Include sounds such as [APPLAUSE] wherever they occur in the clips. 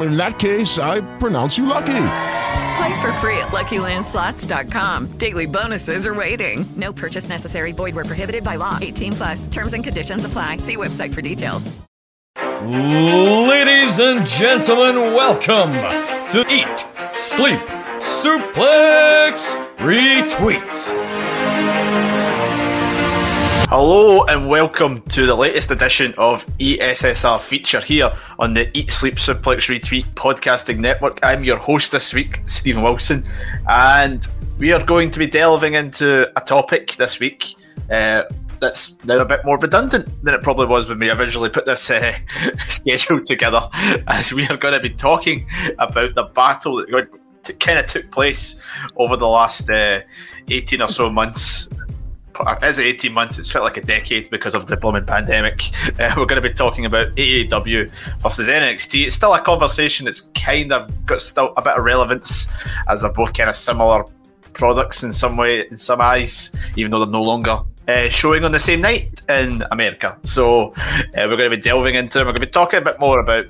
In that case, I pronounce you lucky. Play for free at LuckyLandSlots.com. Daily bonuses are waiting. No purchase necessary. Void where prohibited by law. 18 plus. Terms and conditions apply. See website for details. Ladies and gentlemen, welcome to Eat, Sleep, Suplex, Retweet. Hello and welcome to the latest edition of ESSR feature here on the Eat Sleep Suplex Retweet podcasting network. I'm your host this week, Steven Wilson, and we are going to be delving into a topic this week uh, that's now a bit more redundant than it probably was when we originally put this uh, [LAUGHS] schedule together, as we are going to be talking about the battle that kind of took place over the last uh, 18 or so months as 18 months, it's felt like a decade because of the blooming pandemic. [LAUGHS] Uh, we're going to be talking about AEW versus NXT. It's still a conversation that's kind of got still a bit of relevance as they're both kind of similar products in some way, in some eyes, even though they're no longer uh, showing on the same night in America. So uh, we're going to be delving into them. We're going to be talking a bit more about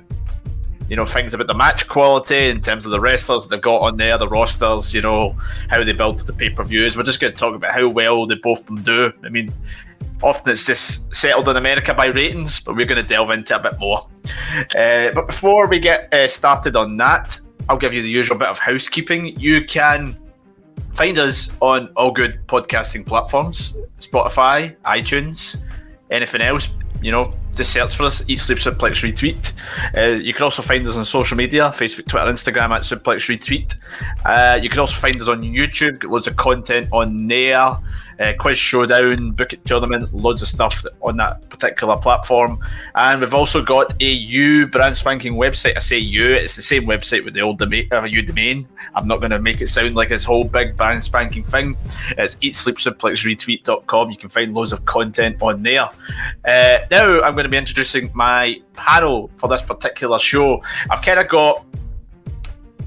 you know things about the match quality in terms of the wrestlers they've got on there, the rosters, you know how they build the pay per views. We're just going to talk about how well they both them do. I mean, often it's just settled in America by ratings, but we're going to delve into a bit more. Uh, but before we get uh, started on that, I'll give you the usual bit of housekeeping. You can find us on all good podcasting platforms Spotify, iTunes, anything else. You know, just search for us, Eat Sleep Suplex Retweet. Uh, you can also find us on social media Facebook, Twitter, Instagram at Suplex Retweet. Uh, you can also find us on YouTube, loads of content on there. Uh, quiz showdown, book it tournament, loads of stuff on that particular platform. And we've also got a U brand spanking website. I say U, it's the same website with the old domain, uh, U domain. I'm not going to make it sound like this whole big brand spanking thing. It's eatsleepsuplexretweet.com. You can find loads of content on there. Uh, now I'm going to be introducing my panel for this particular show. I've kind of got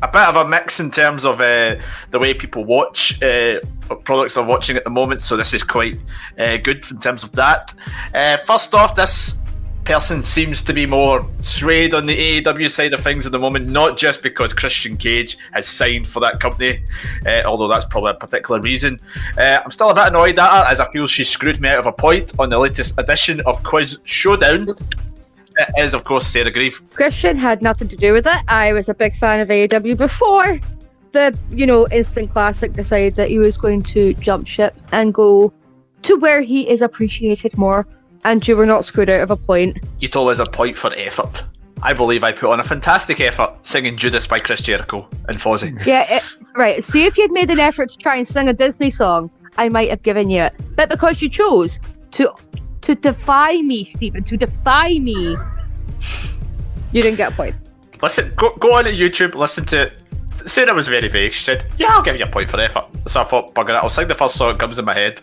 a bit of a mix in terms of uh, the way people watch uh, products they're watching at the moment. So this is quite uh, good in terms of that. Uh, first off, this person seems to be more swayed on the AEW side of things at the moment, not just because Christian Cage has signed for that company, uh, although that's probably a particular reason. Uh, I'm still a bit annoyed at her as I feel she screwed me out of a point on the latest edition of Quiz Showdown. It is, of course, Sarah Grieve. Christian had nothing to do with it. I was a big fan of AEW before the, you know, instant classic decided that he was going to jump ship and go to where he is appreciated more. And you were not screwed out of a point. Told us a point for effort. I believe I put on a fantastic effort singing Judas by Chris Jericho and Fozzy. [LAUGHS] Yeah, it, right. See, if you'd made an effort to try and sing a Disney song, I might have given you it. But because you chose to to defy me, Steven, to defy me, you didn't get a point. Listen, go, go on to YouTube, listen to it. Sarah was very vague. She said, Yeah, I'll give you a point for effort. So I thought, bugger it, I'll sing the first song that comes in my head.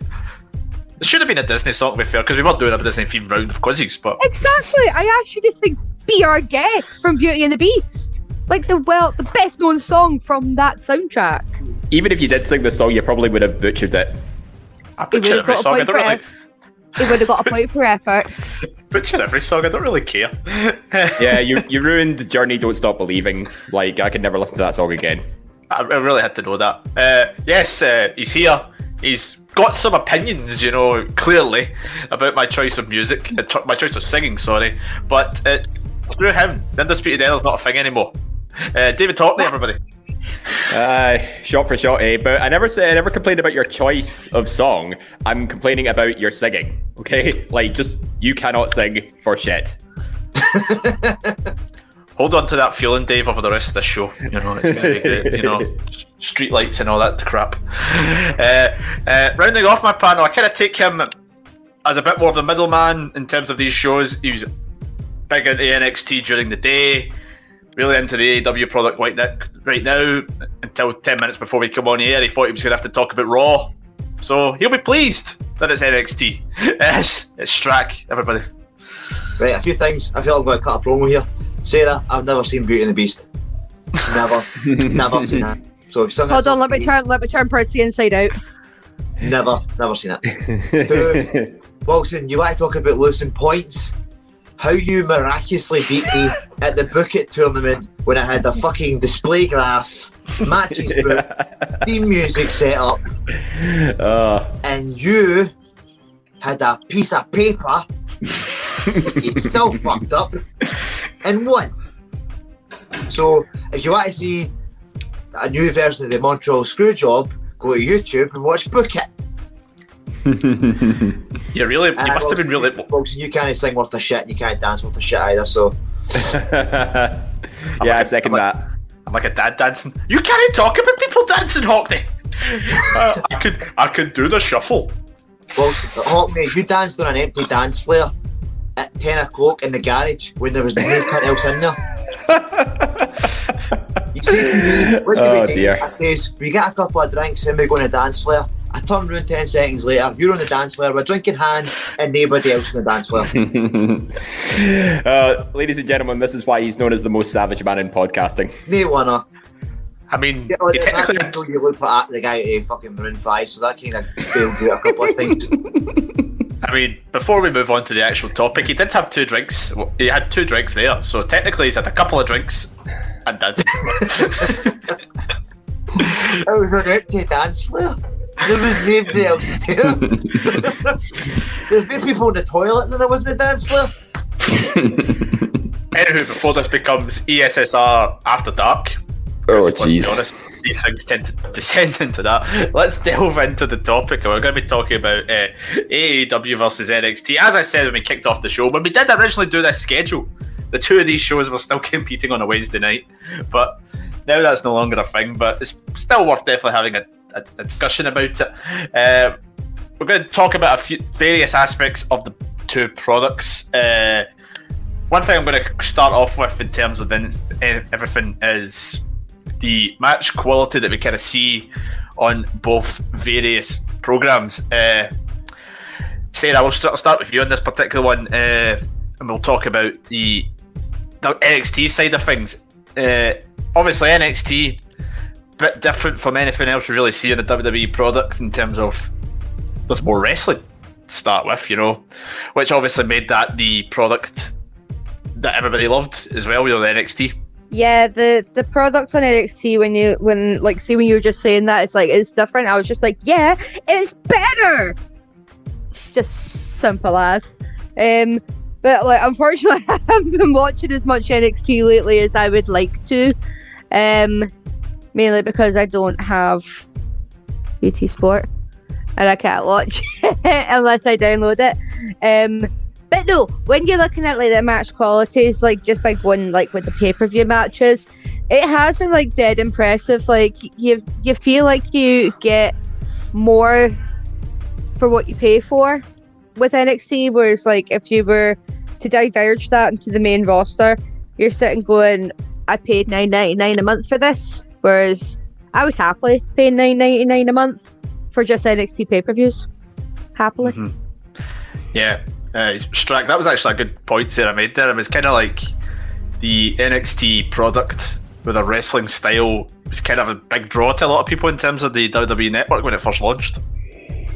It should have been a Disney song, to be fair, because we weren't doing a Disney themed round of quizzes, but. Exactly. I actually just think Be Our Guest from Beauty and the Beast. Like the well, the best known song from that soundtrack. Even if you did sing the song, you probably would have butchered it. I butchered every song, I don't really. He would have got a point for effort. [LAUGHS] Butchered every song, I don't really care. [LAUGHS] yeah, you you ruined Journey Don't Stop Believing. Like, I could never listen to that song again. I, I really had to know that. Uh, yes, uh, he's here. He's got some opinions, you know, clearly about my choice of music, uh, my choice of singing, sorry. But uh, through him, the Undisputed is not a thing anymore. Uh, David Hockney, everybody. Uh, shot for shot, eh? But I never say I never complained about your choice of song. I'm complaining about your singing. Okay, [LAUGHS] like just you cannot sing for shit. [LAUGHS] Hold on to that feeling, Dave, over the rest of the show. You know, it's going to be great. You know, [LAUGHS] street lights and all that crap. Uh, uh, rounding off my panel, I kind of take him as a bit more of the middleman in terms of these shows. He was big into NXT during the day, really into the AEW product right now, right now. Until 10 minutes before we come on here, he thought he was going to have to talk about Raw. So he'll be pleased that it's NXT. [LAUGHS] it's, it's Strack, everybody. Right, a few things. I feel I'm going to cut a promo here. Sarah, I've never seen Beauty and the Beast. Never, [LAUGHS] never seen that. So if someone Hold on, let me turn let me turn Percy inside out. Never, never seen it. [LAUGHS] Two, Wilson, you want to talk about losing points? How you miraculously beat me at the Book It tournament when I had a fucking display graph, matches [LAUGHS] booked, theme music set up, Uh, and you had a piece of paper, you still [LAUGHS] fucked up, and won. So if you want to see a new version of the Montreal Screwjob, go to YouTube and watch Book It. [LAUGHS] You really, you And must have been really. Wilson, you can't sing worth a shit and you can't dance worth a shit either, so. [LAUGHS] yeah, I second that. I'm like a dad dancing. You can't talk about people dancing, Hockney. Uh, I could, I could do the shuffle. Wilson, Hockney, you danced on an empty dance floor at 10 o'clock in the garage when there was nothing [LAUGHS] else in there. You say to me, what's the Oh, big dear. I says, we get a couple of drinks and we go on a dance floor. I turn around 10 seconds later, you're on the dance floor, we're drinking hand, and nobody else on the dance floor. [LAUGHS] uh, ladies and gentlemen, this is why he's known as the most savage man in podcasting. No winner. I mean, Yeah, well, you that technically, kind you look like the guy at fucking Maroon 5, so that kind of bailed you a couple of times. [LAUGHS] I mean, before we move on to the actual topic, he did have two drinks. He had two drinks there, so technically he's had a couple of drinks and dancing. [LAUGHS] It was an empty dance floor. There was nobody else there. There's been people in the toilet and there wasn't a dance floor. [LAUGHS] Anywho, before this becomes ESSR After Dark, Oh, let's jeez. these things tend to descend [LAUGHS] into that. Let's delve into the topic. and We're going to be talking about uh, AEW versus NXT. As I said when we kicked off the show, when we did originally do this schedule, the two of these shows were still [LAUGHS] competing on a Wednesday night. But now that's no longer a thing, but it's still worth definitely having a, a, a discussion about it. Uh, we're going to talk about a few various aspects of the two products. Uh, one thing I'm going to start off with in terms of everything is the match quality that we kind of see on both various programs. Uh, Sarah, we'll start, start with you on this particular one, uh, and we'll talk about the the NXT side of things. Uh, obviously, NXT bit different from anything else you really see in the WWE product in terms of there's more wrestling to start with, you know, which obviously made that the product that everybody loved as well, you know, the NXT. Yeah, the the product on NXT when you when like see when you were just saying that it's like it's different. I was just like, yeah, it's better. Just simple as. Um, but like unfortunately, [LAUGHS] I haven't been watching as much NXT lately as I would like to. Um, mainly because I don't have BT Sport and I can't watch [LAUGHS] unless I download it. Um, but no, when you're looking at like the match qualities, like just by going like with the pay per view matches, it has been like dead impressive. Like you you feel like you get more for what you pay for with NXT, whereas like if you were to diverge that into the main roster, you're sitting going, I paid nine ninety nine a month for this, whereas I would happily pay nine ninety nine a month for just NXT pay per views. Happily. Yeah, uh, Strack, that was actually a good point Sarah made there. It was kind of like the NXT product with a wrestling style was kind of a big draw to a lot of people in terms of the WWE network when it first launched.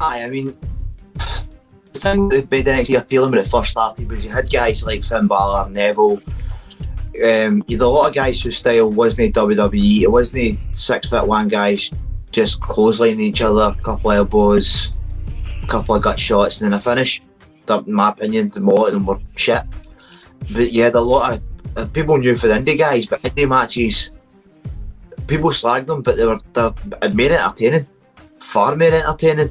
Aye, I mean, the thing that made NXT a feeling when it first started was you had guys like Finn Balor, Neville. Um, you had a lot of guys whose style wasn't WWE. It wasn't six foot one guys just clotheslining each other, a couple of elbows, a couple of gut shots, and then a finish. That, in my opinion, the lot of them were shit. But you had a lot of uh, people knew for the indie guys, but indie matches people slagged them, but they were they're more entertaining, far more entertaining.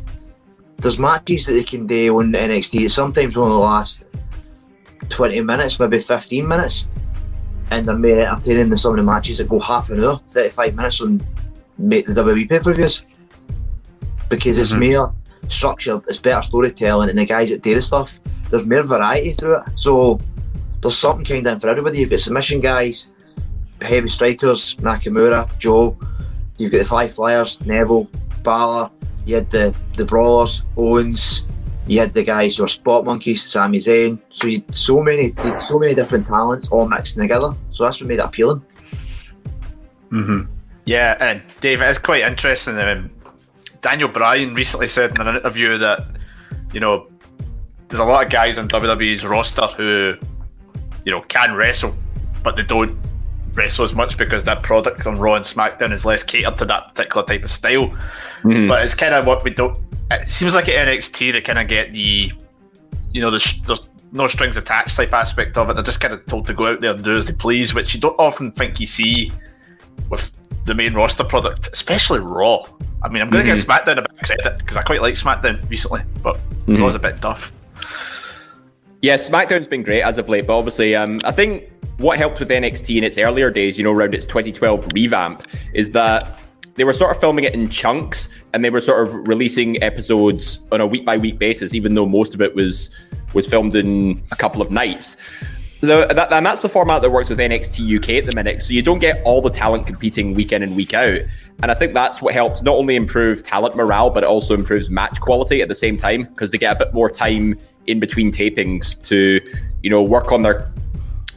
There's matches that they can do on NXT. Sometimes only last twenty minutes, maybe fifteen minutes, and they're more entertaining than some of the matches that go half an hour, thirty-five minutes on make the WWE pay-per-views because it's Mhm. more structured, it's better storytelling, and the guys that do the stuff, there's more variety through it. So there's something kind of in for everybody. You've got submission guys, heavy strikers, Nakamura, Joe. You've got the Five Flyers, Neville, Balor. You had the the Brawlers, Owens. You had the guys who are spot monkeys, Sami Zayn. So you had so many, had so many different talents all mixed together. So that's what made it appealing. hmm Yeah, and Dave, it is quite interesting. Um, Daniel Bryan recently said in an interview that, you know, there's a lot of guys on WWE's roster who, you know, can wrestle, but they don't wrestle as much because their product on Raw and SmackDown is less catered to that particular type of style. But it's kind of what we don't. It seems like at NXT they kind of get the, you know, the there's no strings attached type aspect of it. They're just kind of told to go out there and do as they please, which you don't often think you see with the main roster product, especially Raw. I mean, I'm going to Mhm. give SmackDown a bit of credit because I quite like SmackDown recently, but Mhm. Raw's a bit tough. Yeah, SmackDown's been great as of late, but obviously, um, I think what helped with NXT in its earlier days, you know, around its 2012 revamp, is that they were sort of filming it in chunks and they were sort of releasing episodes on a week by week basis, even though most of it was was filmed in a couple of nights. So that, and that's the format that works with NXT UK at the minute. So you don't get all the talent competing week in and week out. And I think that's what helps not only improve talent morale, but it also improves match quality at the same time because they get a bit more time in between tapings to, you know, work on their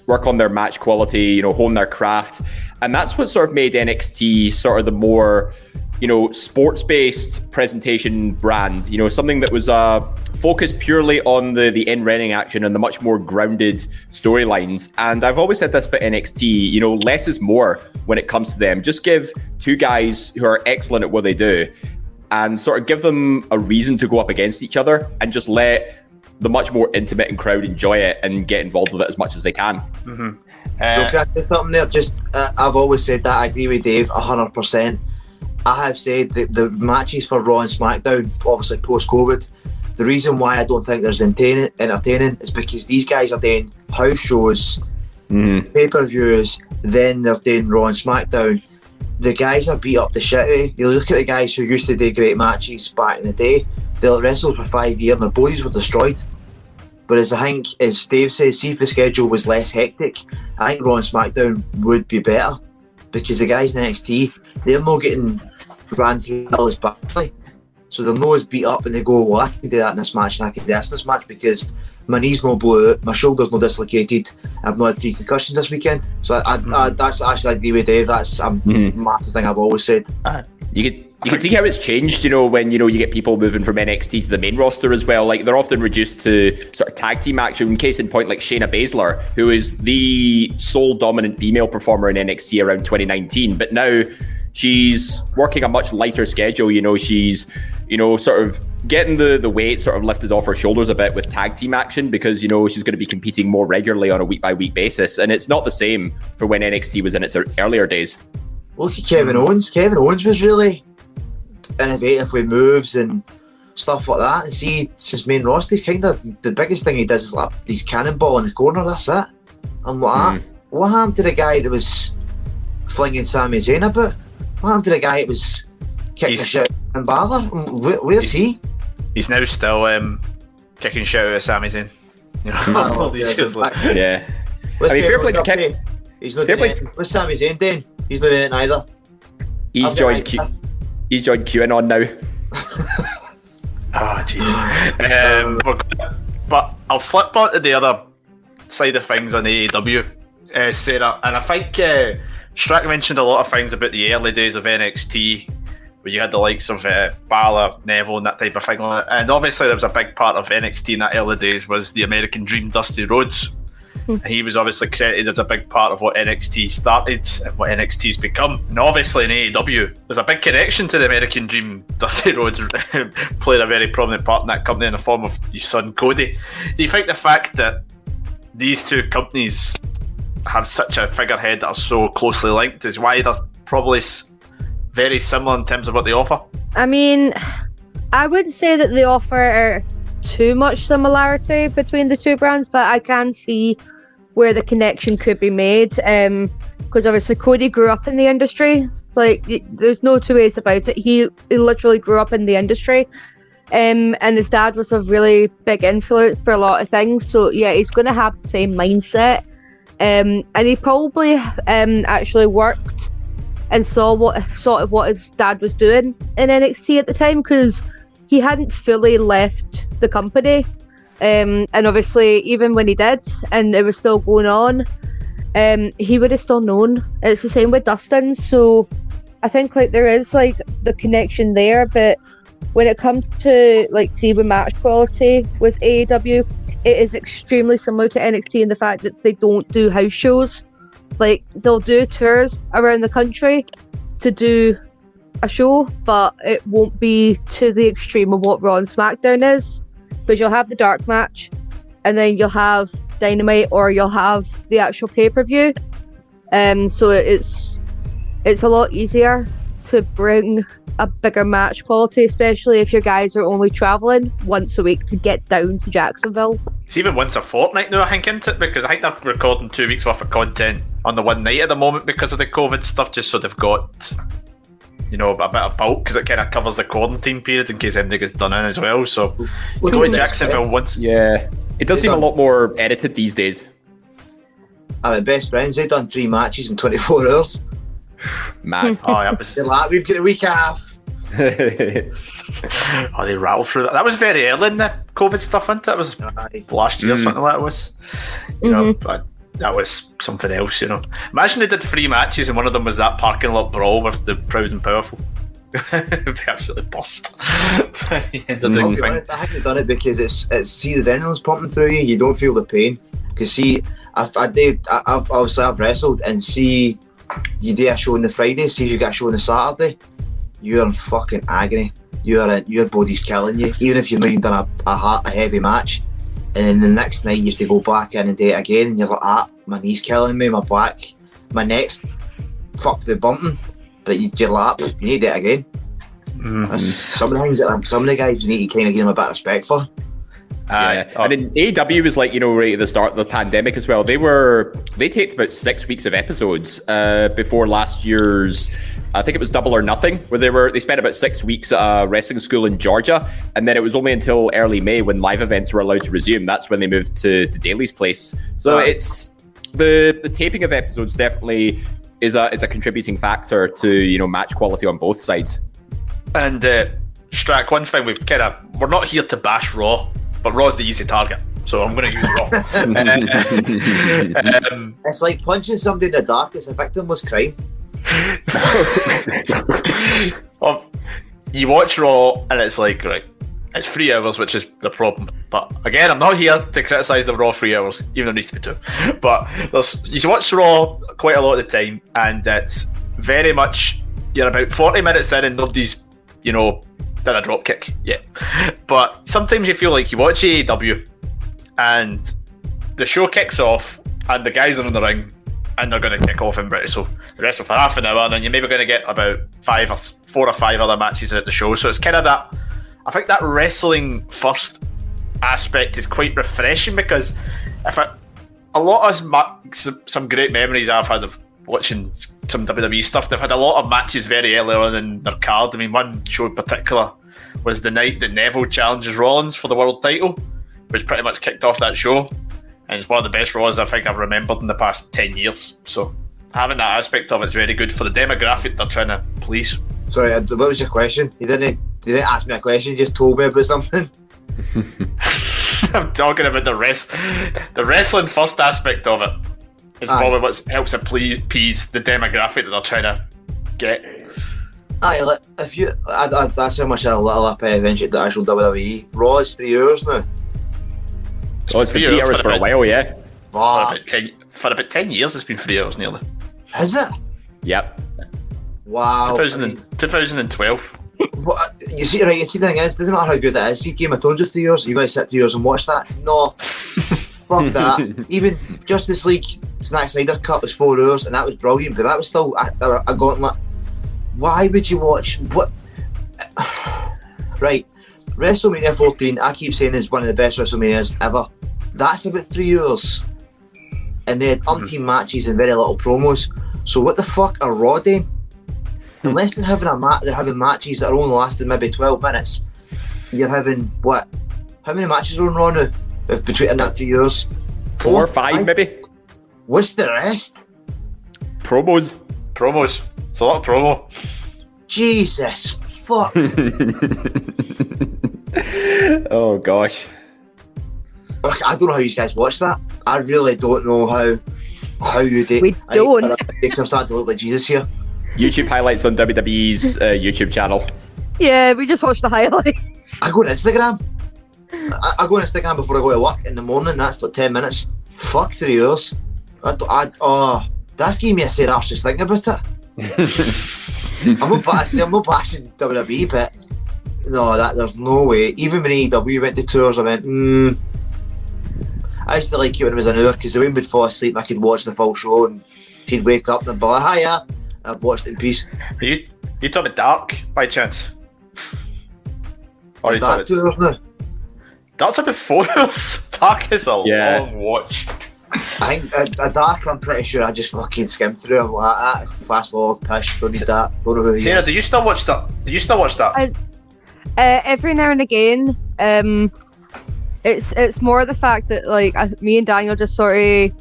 work on their match quality, you know, hone their craft. And that's what sort of made NXT sort of the more, you know, sports based presentation brand, you know, something that was uh, focused purely on the, the in ring action and the much more grounded storylines. And I've always said this about NXT, you know, less is more when it comes to them. Just give two guys who are excellent at what they do and sort of give them a reason to go up against each other and just let the much more intimate and crowd enjoy it and get involved with it as much as they can. Mm-hmm. Look, can I something there. Just uh, I've always said that. I agree with Dave hundred percent. I have said that the matches for Raw and SmackDown, obviously post COVID, the reason why I don't think there's entertaining, entertaining is because these guys are doing house shows, pay per views, then they're doing Raw and SmackDown. The guys are beat up the shit. out of. You look at the guys who used to do great matches back in the day. They wrestled for five years and their bodies were destroyed. Whereas I think, as Dave says, see if the schedule was less hectic, I think Raw and SmackDown would be better because the guys in NXT, they're not getting ran through hell as badly. So they're not as beat up and they go, well, I can do that in this match and I can do this in this match because my knee's not blew out, my shoulder's not dislocated, I've not had three concussions this weekend. So I, I, I, mm-hmm. that's actually, I agree with Dave, that's a mm-hmm. massive thing I've always said. You could you can see how it's changed, you know, when you know you get people moving from NXT to the main roster as well. Like they're often reduced to sort of tag team action. Case in point, like Shayna Baszler, who is the sole dominant female performer in NXT around 2019, but now she's working a much lighter schedule. You know, she's you know sort of getting the the weight sort of lifted off her shoulders a bit with tag team action because you know she's going to be competing more regularly on a week by week basis, and it's not the same for when NXT was in its earlier days. Look at Kevin Owens. Kevin Owens was really innovative with moves and stuff like that. And see, since main roster, he's kind of the biggest thing he does is like these cannonball in the corner. That's it. I'm like, ah, what happened to the guy that was flinging Sami Zayn about? What happened to the guy that was kicking the shit and Balor? Where, where's he? He's now still um, kicking shit out of Sami Zayn. [LAUGHS] You know, Oh, yeah, years but- later. Yeah. What's I mean, fair Kevin play to Owens up Kev- to? He's not fair doing play to- anything. What's Sami Zayn doing? He's not doing it either. He's I've joined an Q- idea. He's joined QAnon now. Oh, [LAUGHS] jeez. um, gonna- but I'll flip on to the other side of things on AEW, uh, Sarah. And I think uh, Strack mentioned a lot of things about the early days of NXT, where you had the likes of uh, Balor, Neville, and that type of thing on it. And obviously, there was a big part of NXT in that early days was the American Dream, Dusty Rhodes. He was obviously credited as a big part of what NXT started and what NXT's become. And obviously in AEW, there's a big connection to the American Dream. [LAUGHS] Dusty Rhodes [LAUGHS] played a very prominent part in that company in the form of his son Cody. Do you think the fact that these two companies have such a figurehead that are so closely linked is why there's probably very similar in terms of what they offer. I mean, I wouldn't say that they offer too much similarity between the two brands, but I can see where the connection could be made. Um, because obviously Cody grew up in the industry. Like, there's no two ways about it. He, he literally grew up in the industry. Um, and his dad was a really big influence for a lot of things. So yeah, he's going to have the same mindset. Um, and he probably um actually worked and saw what sort of what his dad was doing in NXT at the time because he hadn't fully left the company. Um, and obviously, even when he did, and it was still going on, um, he would have still known. It's the same with Dustin. So I think like there is like the connection there, but when it comes to like TV match quality with AEW, it is extremely similar to NXT in the fact that they don't do house shows. Like they'll do tours around the country to do a show, but it won't be to the extreme of what Raw and SmackDown is. Because you'll have the dark match, and then you'll have Dynamite, or you'll have the actual pay per view. Um, so it's it's a lot easier to bring a bigger match quality, especially if your guys are only traveling once a week to get down to Jacksonville. It's even once a fortnight now, I think, isn't it? Because I think they're recording two weeks worth of content on the one night at the moment because of the COVID stuff, just so they've got, you know, a bit of bulk because it kind of covers the quarantine period in case anything gets done in as well. So you What go do to you Jacksonville once. Yeah, it does seem a lot more edited these days. I'm best friends—they've done three matches in 24 hours. [SIGHS] Mad. [LAUGHS] oh, yeah, was... They're like, we've got a week off. [LAUGHS] oh, they rattled through that. That was very early in the COVID stuff, wasn't it? That was last year, Mm. something like that was. You know, but that was something else, you know. Imagine they did three matches and one of them was that parking lot brawl with the proud and powerful. [LAUGHS] It'd be absolutely bust. At the end of I'll be thing. honest, I haven't done it because it's it's see the adrenaline's pumping through you. You don't feel the pain. Because see, I've, I did. I- I've obviously I've wrestled and see you do a show on the Friday. See you get a show on the Saturday. You're in fucking agony. You're in, your body's killing you. Even if you've not done a, a, a heavy match, and then the next night you have to go back in and do it again, and you're like, ah, my knee's killing me, my back, my neck's fucked with bumping. But you, you're like, you need it again. That's Some of the things that some of the guys you need to kind of give them a bit of respect for. Yeah. And then AEW was like, you know, right at the start of the pandemic as well. They were they taped about six weeks of episodes uh, before last year's I think it was Double or Nothing, where they were they spent about six weeks at a wrestling school in Georgia, and then it was only until early May when live events were allowed to resume. That's when they moved to, to Daily's place. So Right. it's the the taping of episodes definitely is a is a contributing factor to you know match quality on both sides. And uh, Strack, one thing we've kind of we're not here to bash Raw, but Raw's the easy target, so I'm going to use Raw. [LAUGHS] um, It's like punching somebody in the dark. It's a victimless crime. [LAUGHS] well, you watch Raw and it's like right, it's three hours, which is the problem. But again, I'm not here to criticise the Raw three hours, even though it needs to be two. But there's you watch Raw quite a lot of the time, and it's very much you're about 40 minutes in and nobody's you know done a drop kick Yeah, But sometimes you feel like you watch AEW and the show kicks off and the guys are in the ring and they're going to kick off in British. So the rest for half an hour, and then you're maybe going to get about five or four or five other matches at the show. So it's kind of that. I think that wrestling first aspect is quite refreshing because if a lot of ma- some, some great memories I've had of watching some WWE stuff. They've had a lot of matches very early on in their card. I mean, one show in particular was the night that Neville challenges Rollins for the world title, which pretty much kicked off that show. And it's one of the best Raws I think I've remembered in the past 10 years. So having that aspect of it's very good for the demographic they're trying to please. Sorry, uh, what was your question? You didn't. You didn't ask me a question. You just told me about something. [LAUGHS] [LAUGHS] I'm talking about the rest, the wrestling first aspect of it is Aye. probably what helps it please, appease the demographic that they're trying to get. Aye, look, if you, I, I, that's how much I little up uh, eventually the actual WWE. Raw is three hours now. Oh, it's been three hours for a while, yeah. For about, 10, for about 10 years, it's been three hours nearly. Is it? Yep. Wow. 2000 and- 2012. What, you see, right? You see, the thing is, doesn't matter how good that is. See, Game of Thrones was three hours. You going to sit three hours and watch that? No. [LAUGHS] Fuck that. Even Justice League Zack Snyder Cut was four hours, and that was brilliant. But that was still a, a, a gauntlet. Why would you watch what? [SIGHS] right, WrestleMania 14. I keep saying is one of the best WrestleManias ever. That's about three hours, and they had mm-hmm. umpteen matches and very little promos. So what the fuck are Raw doing? Hmm. Unless they're having a mat, they're having matches that are only lasting maybe twelve minutes. You're having what? How many matches are on Raw now? Between in that three years, Four, or five, maybe. What's the rest? Promos. Promos. It's a lot of promo. Jesus fuck. [LAUGHS] oh gosh. Like, I don't know how you guys watch that. I really don't know how how you do. We I- don't. I, think I'm starting to look like Jesus here. YouTube highlights on WWE's uh, YouTube channel. Yeah, we just watched the highlights. I go on Instagram. I, I go on Instagram before I go to work in the morning. That's like ten minutes. Fuck three hours. I, d- I- oh, that's giving me a sore arse just thinking about it. [LAUGHS] I'm not bashing. I'm not bashing WWE, but no, that there's no way. Even when AEW went to tours, I went. Mm. I used to like it when it was an hour because the women would fall asleep. and I could watch the full show, and she'd wake up and be like, "Hiya," I've watched it in peace. Are you you talking about Dark by chance? Or are you Is that talking two hours now? That's about four [LAUGHS] hours. Dark is a Yeah. long watch. I think a, a dark. I'm pretty sure I just fucking skimmed through. I'm like, ah, fast forward, push. Don't need that. Don't know who he Sarah, is. do you still watch that? Do you still watch that? I- Uh, every now and again, um, it's it's more the fact that like I, me and Daniel just sort of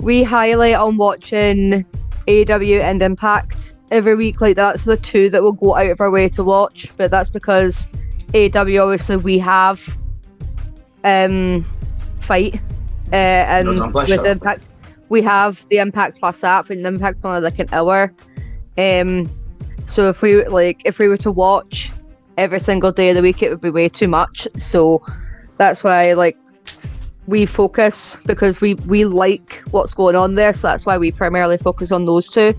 we highlight on watching AW and Impact every week. Like that's the two that we'll go out of our way to watch. But that's because AW obviously we have um fight uh, and Doesn't with shot. Impact we have the Impact Plus app and Impact only like an hour. Um, so if we like if we were to watch every single day of the week, it would be way too much. So that's why like we focus because we we like what's going on there. So that's why we primarily focus on those two.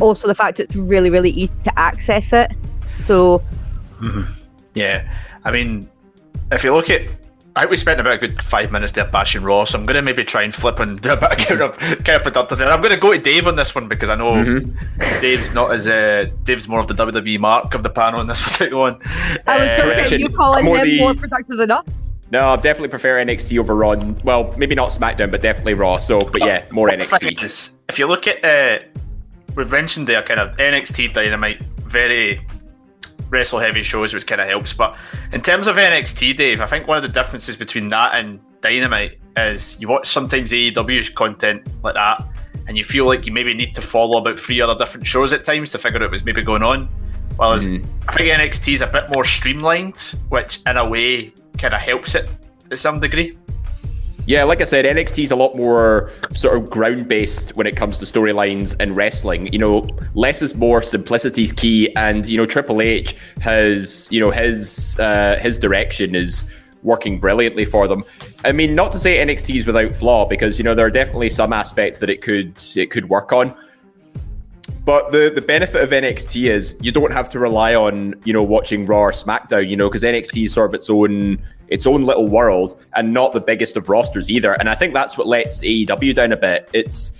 Also, the fact it's really really easy to access it. So Yeah, I mean, if you look at, I we spent about a good five minutes there bashing Raw, so I'm going to maybe try and flip and [LAUGHS] do a bit of counter, counterproductive. there. I'm going to go to Dave on this one because I know Dave's not as uh, Dave's more of the WWE mark of the panel in this [LAUGHS] particular one. I was Uh, going to say, you calling more them the- more productive than us? No, I definitely prefer NXT over Raw. Well, maybe not SmackDown, but definitely Raw. So, but yeah, more Well, the NXT. is, if you look at, uh, we've mentioned there kind of NXT Dynamite, very wrestle heavy shows, which kind of helps. But in terms of NXT, Dave, I think one of the differences between that and Dynamite is you watch sometimes AEW's content like that, and you feel like you maybe need to follow about three other different shows at times to figure out what's maybe going on. Whereas mm-hmm. I think NXT is a bit more streamlined, which in a way kind of helps it to some degree. Yeah, like I said, NXT is a lot more sort of ground based when it comes to storylines and wrestling. You know, less is more, simplicity's key, and you know, Triple H has, you know, his uh, his direction is working brilliantly for them. I mean, not to say NXT is without flaw, because you know there are definitely some aspects that it could it could work on. But the, the benefit of NXT is you don't have to rely on you know watching Raw or SmackDown, you know, because NXT is sort of its own its own little world and not the biggest of rosters either. And I think that's what lets AEW down a bit. It's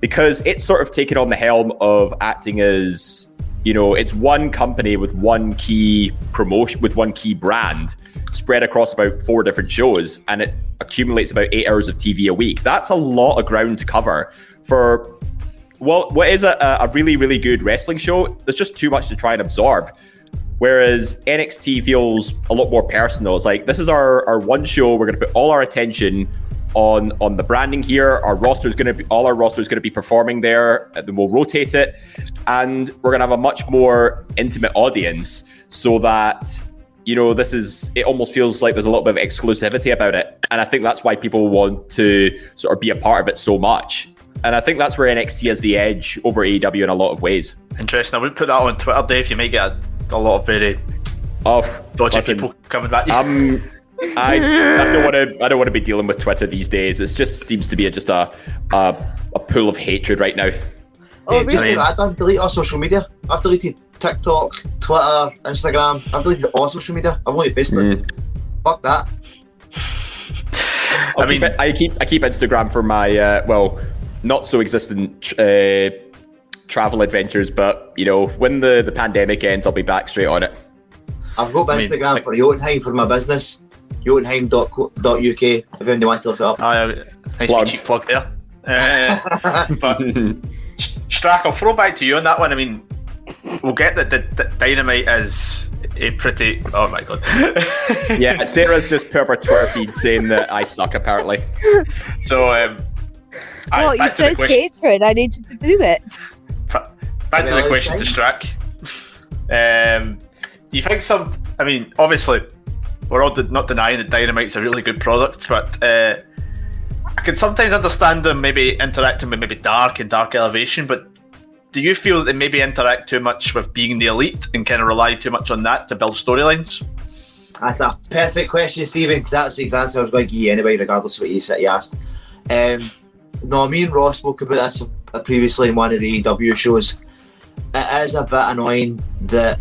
because it's sort of taken on the helm of acting as you know it's one company with one key promotion with one key brand spread across about four different shows and it accumulates about eight hours of tv a week that's a lot of ground to cover for well, what is a, a really, really good wrestling show? There's just too much to try and absorb. Whereas NXT feels a lot more personal. It's like this is our, our one show. We're going to put all our attention on on the branding here. Our roster is going to be all our roster is going to be performing there. Then we'll rotate it, and we're going to have a much more intimate audience, so that you know this is. It almost feels like there's a little bit of exclusivity about it, and I think that's why people want to sort of be a part of it so much. And I think that's where NXT has the edge over AEW in a lot of ways. Interesting. I would put that on Twitter, Dave. You might get a, a lot of very Oh, dodgy listen, people coming back. Um, [LAUGHS] I, I don't want to. I don't want to be dealing with Twitter these days. It just seems to be a, just a, a a pool of hatred right now. Oh, Hey, just really? I've deleted all social media. I've deleted TikTok, Twitter, Instagram. I've deleted all social media. I've only Facebook. Fuck that. I keep, it- I keep I keep Instagram for my uh, well not so existent uh, travel adventures. But you know, when the the pandemic ends, I'll be back straight on it. I've got my I mean, Instagram like- for Jotunheim for my business. Jotunheim.co.uk if anybody wants to look it up. Aye, nice wee cheap plug there. Uh, [LAUGHS] but [LAUGHS] Strack, I'll throw back to you on that one. I mean, we'll get that the, the dynamite is a pretty. Oh my god. yeah, [LAUGHS] Sarah's just put up her Twitter feed saying that I suck. Apparently. So, um, aye, Well, you to said question. hatred. I needed to do it. Back to the question to it's Strack. Um, do you think some? I mean, obviously, we're all de- not denying that Dynamite's a really good product, but uh, I can sometimes understand them maybe interacting with maybe Dark and Dark Elevation. But do you feel that they maybe interact too much with being the elite and kind of rely too much on that to build storylines? That's a perfect question, Steven, because that's the answer I was going to give you anyway, regardless of what you said you asked. Um, no, me and Ross spoke about this uh, previously in one of the EW shows. It is a bit annoying that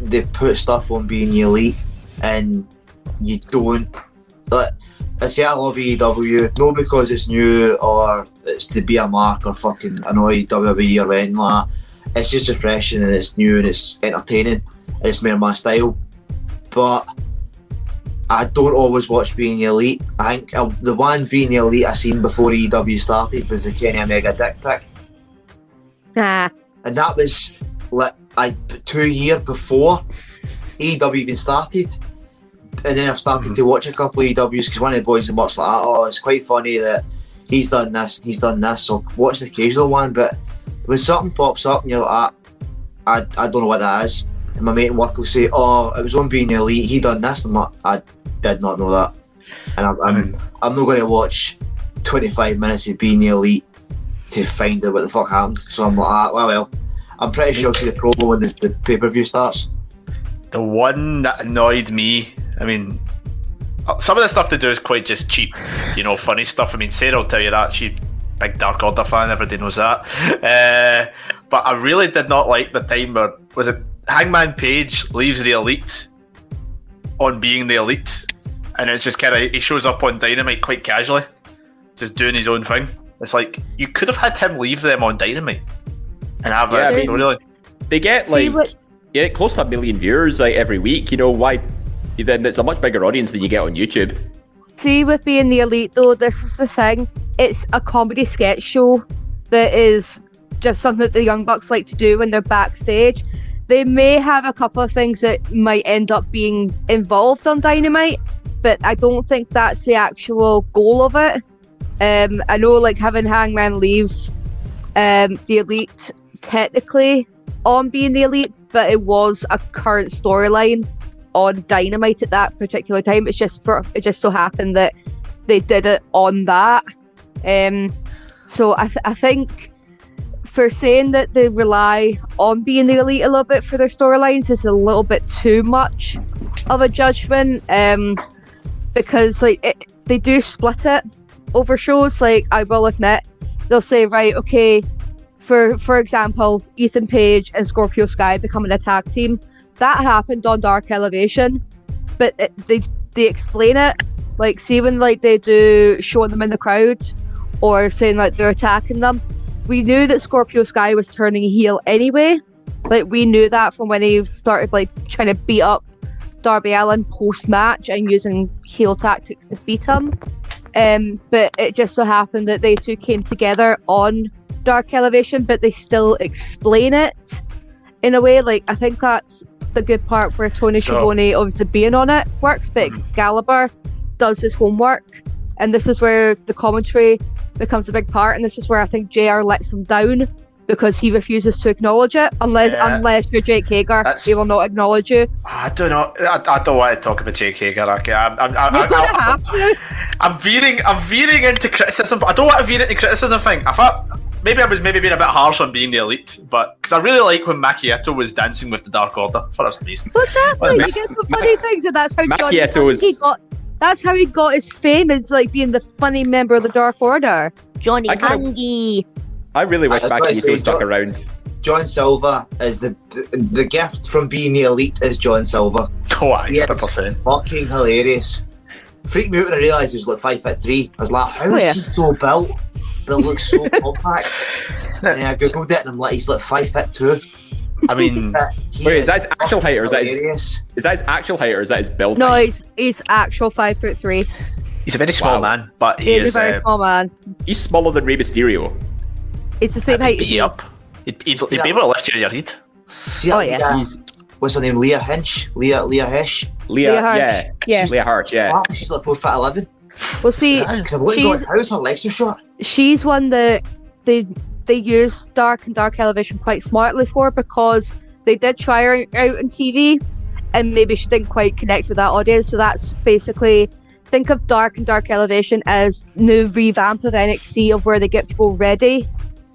they put stuff on being elite and you don't. Like, I say I love AEW, not because it's new or it's to be a mark or fucking annoy WWE or anything like that. It's just refreshing and it's new and it's entertaining it's more my style. But I don't always watch Being the Elite. I think uh, the one Being the Elite I seen before EW started was the Kenny Omega dick pic. Nah. And that was like I two years before EW even started. And then I've started to watch a couple of EWs because one of the boys in watched like, oh, it's quite funny that he's done this, he's done this. So watch the occasional one, but when something pops up and you're like, ah, I, I don't know what that is. And my mate at work will say, oh, it was on being elite, he done this. I'm like, I did not know that. And I'm, I'm, I'm not going to watch 25 minutes of being elite to find out what the fuck happened. So I'm like, ah, well, well. I'm pretty sure I'll see the promo when the, the pay per view starts. The one that annoyed me, I mean, uh, some of the stuff they do is quite just cheap, you know, funny stuff. I mean, Sarah will tell you that. She big Dark Order fan, everybody knows that. Uh, but I really did not like the time where was it Hangman Page leaves the elite on being the elite, and it's just kind of he shows up on Dynamite quite casually, just doing his own thing. It's like you could have had him leave them on Dynamite and have Yeah, a I mean- storyline. They get like what- yeah, close to a million viewers like every week. You know why? Then it's a much bigger audience than you get on YouTube. See, with being the elite, though, this is the thing. It's a comedy sketch show that is just something that the Young Bucks like to do when they're backstage. They may have a couple of things that might end up being involved on Dynamite, but I don't think that's the actual goal of it. Um, I know, like having Hangman leave um, the elite technically on being the elite, but it was a current storyline on Dynamite at that particular time. It's just for it just so happened that they did it on that. Um, so I th- I think for saying that they rely on being the elite a little bit for their storylines is a little bit too much of a judgment. Um, because like it, they do split it over shows. Like I will admit, they'll say right, okay, for for example, Ethan Page and Scorpio Sky becoming a tag team. That happened on Dark Elevation, but it, they they explain it. Like see when like they do showing them in the crowd, or saying like they're attacking them. We knew that Scorpio Sky was turning heel anyway. Like we knew that from when he started like trying to beat up Darby Allin post match and using heel tactics to beat him. Um, but it just so happened that they two came together on Dark Elevation, but they still explain it in a way. Like I think that's the good part where Tony Sure. Schiavone obviously being on it works, but Gallagher does his homework, and this is where the commentary becomes a big part, and this is where I think JR lets them down because he refuses to acknowledge it. Unless Yeah. unless you're Jake Hager, That's- he will not acknowledge you. I don't know. I, I don't want to talk about Jake Hager. Okay, I'm, I'm, I'm, You're I'm, gonna have to. I'm veering. I'm veering into criticism, but I don't want to veer into criticism thing. I thought maybe I was maybe being a bit harsh on being the elite, but because I really like when Macchiato was dancing with the Dark Order. I thought that was amazing. Exactly. You get some funny things, and that's how Johnny Macchiato is- Hungy got. That's how he got his fame as like being the funny member of the Dark Order. Johnny I kinda- Hungy. I really wish I'd like to Mackie say stuck John- around. John Silver is the the gift from being the elite is John Silver. [LAUGHS] Oh, aye, Yes, 100%. fucking hilarious. Freaked me out when I realised he was like five foot three. I was like, how is oh, Where? he so built? but it looks so [LAUGHS] compact. And I googled it, and I'm like, he's like five foot two. I mean, [LAUGHS] Wait, is that his actual height or is that his, is that his actual height or is that his build No, height? he's he's actual five foot three. He's a very small Wow. man, but he He's a is. very Uh, small man. He's smaller than Rey Mysterio. It's the same height. beat you up. He'd, he'd, he'd be able to lift you on your head. Oh, that yeah. He's what's her name? Leah Hinch. Leah Leah Hish. Leah, Leah Hirsch, yeah, yeah. Leah Hirsch, yeah. Wow, she's like four foot eleven. Well, see, Because I'm looking she's at house, her legs are short. she's one that they they use dark and dark elevation quite smartly for because they did try her out on TV and maybe she didn't quite connect with that audience. So that's basically think of dark and dark elevation as new revamp of NXT of where they get people ready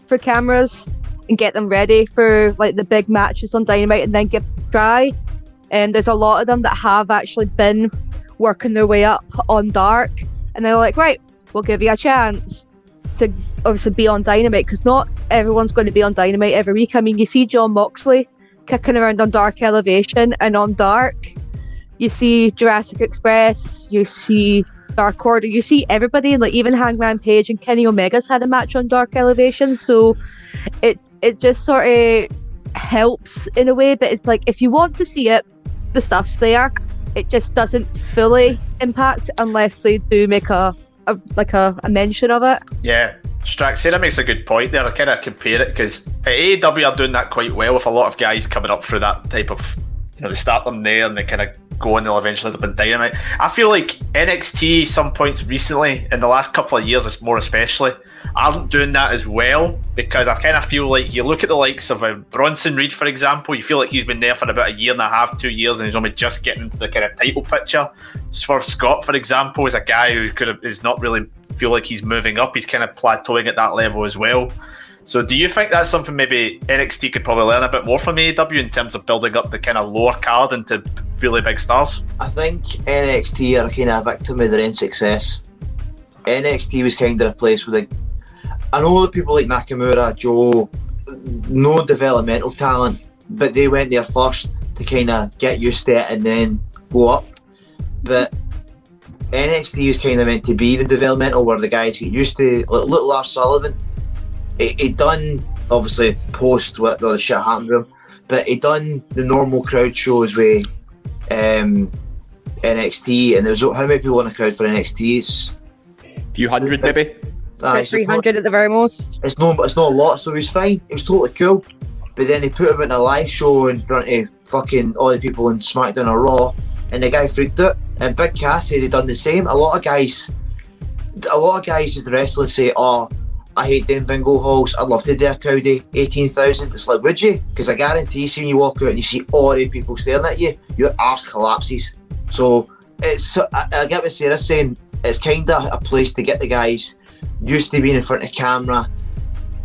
for cameras and get them ready for like the big matches on Dynamite and then get try. And there's a lot of them that have actually been working their way up on dark and they're like, right, we'll give you a chance to obviously be on Dynamite because not everyone's going to be on Dynamite every week. I mean, you see Jon Moxley kicking around on Dark Elevation and on Dark. You see Jurassic Express. You see Dark Order. You see everybody, like even Hangman Page and Kenny Omega's had a match on Dark Elevation. So it it just sort of helps in a way. But it's like if you want to see it, the stuff's there. It just doesn't fully impact unless they do make a, a like a, a mention of it. Yeah, Strax, Sarah makes a good point there. I kind of compare it because AEW are doing that quite well with a lot of guys coming up through that type of, you know, they start them there and they kind of go and they'll eventually end up in Dynamite. I feel like NXT, some points recently, in the last couple of years, it's more especially, aren't doing that as well because I kind of feel like you look at the likes of um, Bronson Reed, for example, you feel like he's been there for about a year and a half, two years, and he's only just getting the kind of title picture. Swerve Scott, for example, is a guy who could have, is not really feel like he's moving up. He's kind of plateauing at that level as well. So, do you think that's something maybe NXT could probably learn a bit more from AEW in terms of building up the kind of lower card into really big stars? I think NXT are kind of a victim of their own success. NXT was kind of a place where they, I know the people like Nakamura, Joe, no developmental talent, but they went there first to kind of get used to it and then go up. But NXT was kind of meant to be the developmental where the guys get used to. Like, look, Lars Sullivan, he, he done obviously post what all the shit happened to him, but he done the normal crowd shows with um, NXT, and there was how many people in the crowd for NXT? It's a few hundred maybe. uh, Like it's just 300 at the very most. it's no, it's not a lot, so he's fine. It was totally cool. But then they put him in a live show in front of fucking all the people in SmackDown or Raw, and the guy freaked out. And Big Cass said he done the same. A lot of guys, a lot of guys in the wrestling say, "Oh, I hate them bingo halls. I'd love to do a crowd of eighteen thousand. It's like, would you? Because I guarantee, you, when you walk out and you see all the people staring at you, your arse collapses. So it's, I, I get what Sarah's saying. It's kind of a place to get the guys used to being in front of camera,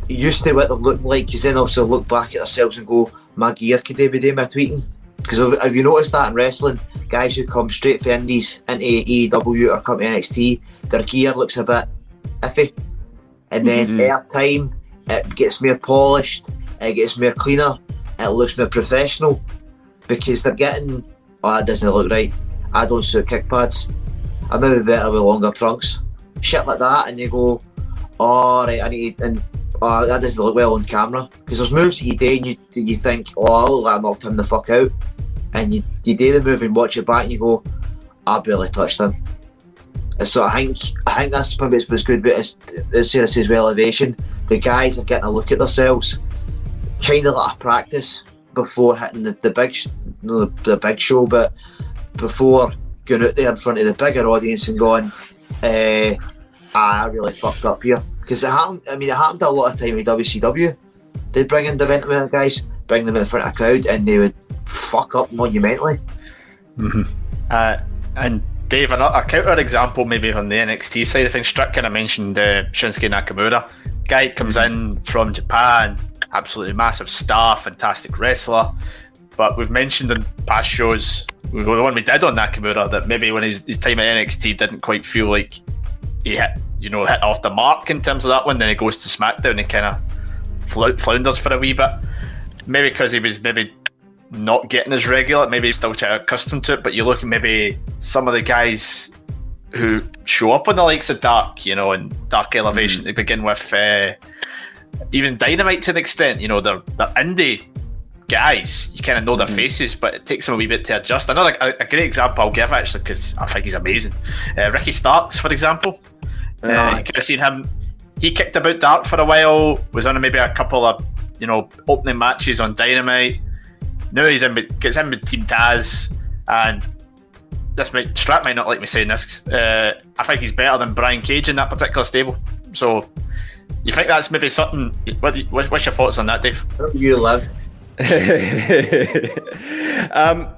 used to what they're looking like, because then also look back at themselves and go, my gear could they be doing my tweeting? Because have, have you noticed that in wrestling, guys who come straight from Indies into AEW or come to NXT, their gear looks a bit iffy. And then Mhm. air time, it gets more polished, it gets more cleaner, it looks more professional because they're getting, oh, that doesn't look right. I don't suit kick pads. I'm maybe better with longer trunks. Shit like that, and you go, oh, right, I need, and oh, that doesn't look well on camera. Because there's moves that you do and you, you think, oh, I I knocked him the fuck out. And you, you do the move and watch it back and you go, I barely touched him. So I think I think that's maybe what's good about as, as Sarah says, elevation. The guys are getting a look at themselves, kind of like a practice before hitting the, the big sh- no, the, the big show, but before going out there in front of the bigger audience and going, eh, I really fucked up here. Because it happened, I mean, it happened a lot of time with WCW. They'd bring in development guys, bring them in front of a crowd, and they would fuck up monumentally. Uh, and Dave, a, counter example maybe on the NXT side of things, Strick kind of mentioned uh, Shinsuke Nakamura. Guy comes in from Japan, absolutely massive star, fantastic wrestler. But we've mentioned in past shows, the one we did on Nakamura, that maybe when his, his time at NXT didn't quite feel like he hit, you know, hit off the mark in terms of that one. Then he goes to SmackDown and kind of flou- flounders for a wee bit. Maybe because he was maybe not getting as regular, maybe still trying to accustomed to it. But you look at maybe some of the guys who show up on the likes of Dark, you know, and Dark Elevation to begin with. Uh, even Dynamite to an extent, you know, they're, they're indie guys. You kind of know their faces, but it takes them a wee bit to adjust. Another a, a great example I'll give actually because I think he's amazing. Uh, Ricky Starks, for example. Uh, Aye. you could have seen him. He kicked about Dark for a while. Was on maybe a couple of you know opening matches on Dynamite. Now he's in with, gets in with Team Taz, and this might Strap might not like me saying this. Uh, I think he's better than Brian Cage in that particular stable. So. You think that's maybe something? What, what- what's your thoughts on that, Dave? Where you love. [LAUGHS] um,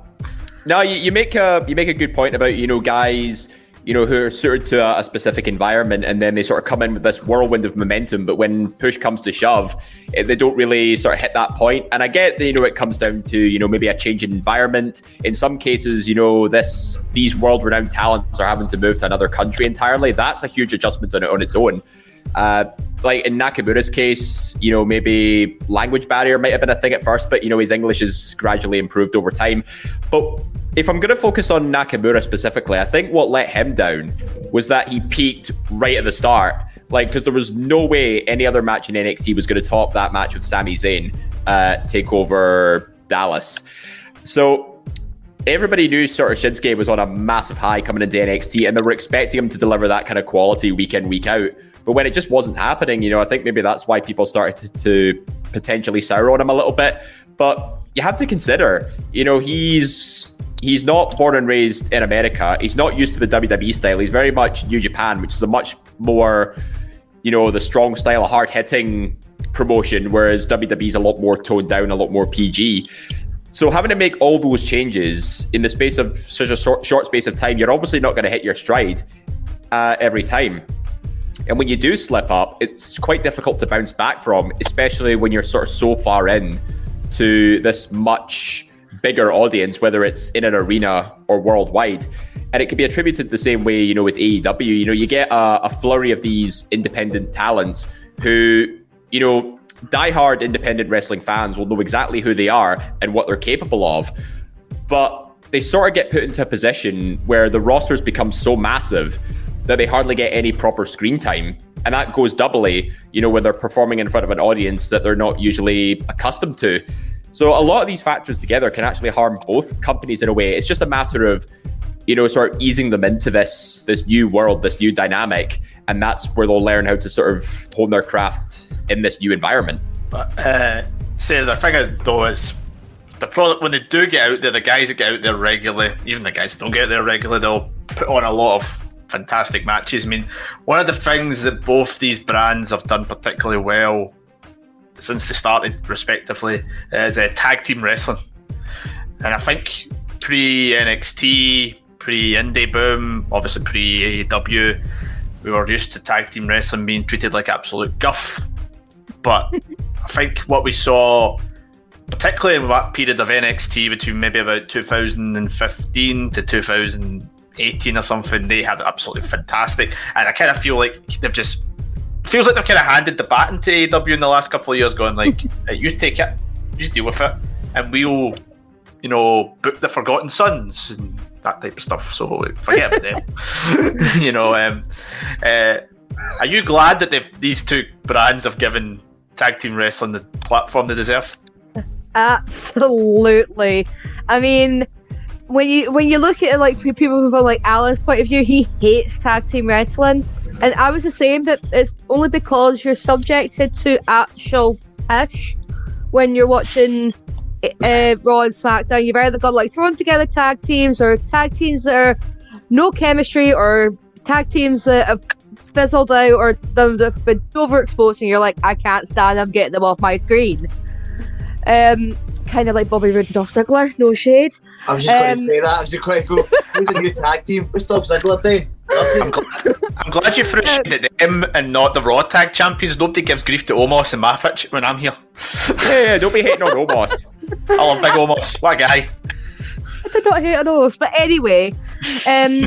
no, you, you make a you make a good point about you know guys you know who are suited to a, specific environment, and then they sort of come in with this whirlwind of momentum. But when push comes to shove, eh, they don't really sort of hit that point. And I get that you know it comes down to you know maybe a change in environment. In some cases, you know this these world renowned talents are having to move to another country entirely. That's a huge adjustment on, it- on its own. Uh, like in Nakamura's case, you know, maybe language barrier might have been a thing at first, but you know, his English has gradually improved over time. But if I'm going to focus on Nakamura specifically, I think what let him down was that he peaked right at the start. Like, because there was no way any other match in NXT was going to top that match with Sami Zayn uh, TakeOver Dallas. So everybody knew sort of Shinsuke was on a massive high coming into NXT, and they were expecting him to deliver that kind of quality week in, week out. But when it just wasn't happening, you know, I think maybe that's why people started to, to potentially sour on him a little bit. But you have to consider, you know, he's he's not born and raised in America. He's not used to the WWE style. He's very much New Japan, which is a much more, you know, the strong style, hard hitting promotion, whereas WWE's a lot more toned down, a lot more PG. So having to make all those changes in the space of such a short, short space of time, you're obviously not going to hit your stride uh, every time. And when you do slip up, it's quite difficult to bounce back from, especially when you're sort of so far in to this much bigger audience, whether it's in an arena or worldwide. And it can be attributed the same way, you know, with AEW. You know, you get a, a flurry of these independent talents who, you know, diehard independent wrestling fans will know exactly who they are and what they're capable of. But they sort of get put into a position where the rosters become so massive that they hardly get any proper screen time. And that goes doubly, you know, when they're performing in front of an audience that they're not usually accustomed to. So a lot of these factors together can actually harm both companies in a way. It's just a matter of, you know, sort of easing them into this this new world, this new dynamic, and that's where they'll learn how to sort of hone their craft in this new environment. But uh, say the thing is though is the product when they do get out there, the guys that get out there regularly, even the guys that don't get out there regularly, they'll put on a lot of fantastic matches. I mean, one of the things that both these brands have done particularly well since they started, respectively, as a tag team wrestling. And I think pre NXT, pre Indie Boom, obviously pre AEW, we were used to tag team wrestling being treated like absolute guff. But [LAUGHS] I think what we saw, particularly in that period of NXT between maybe about 2015 to 2018 or something, they had absolutely fantastic. And I kind of feel like they've just feels like they've kind of handed the baton to AEW in the last couple of years, going like, [LAUGHS] "Hey, "You take it, you deal with it, and we'll, you know, book the Forgotten Sons and that type of stuff." So forget about them. [LAUGHS] you know, um, uh, are you glad that they've these two brands have given tag team wrestling the platform they deserve? [LAUGHS] Absolutely. I mean, when you when you look at it like people from like Alan's point of view, he hates tag team wrestling, and I was the same, but it's only because you're subjected to actual pish when you're watching uh, Raw and SmackDown. You've either got like thrown together tag teams or tag teams that are no chemistry or tag teams that have fizzled out or they've they've been overexposed and you're like, I can't stand them, get them off my screen. Um, kind of like Bobby Roode and Dolph Ziggler, no shade. I was just going Um, to say that. I was just going to go. Who's a new tag team? What's Dolph Ziggler doing? I'm glad, I'm glad you threw shade at them and not the Raw tag champions. Nobody gives grief to Omos and my pitch when I'm here. Yeah, yeah, don't be hating on Omos. I love Big Omos. What a guy. I did not hate on those, but anyway, um,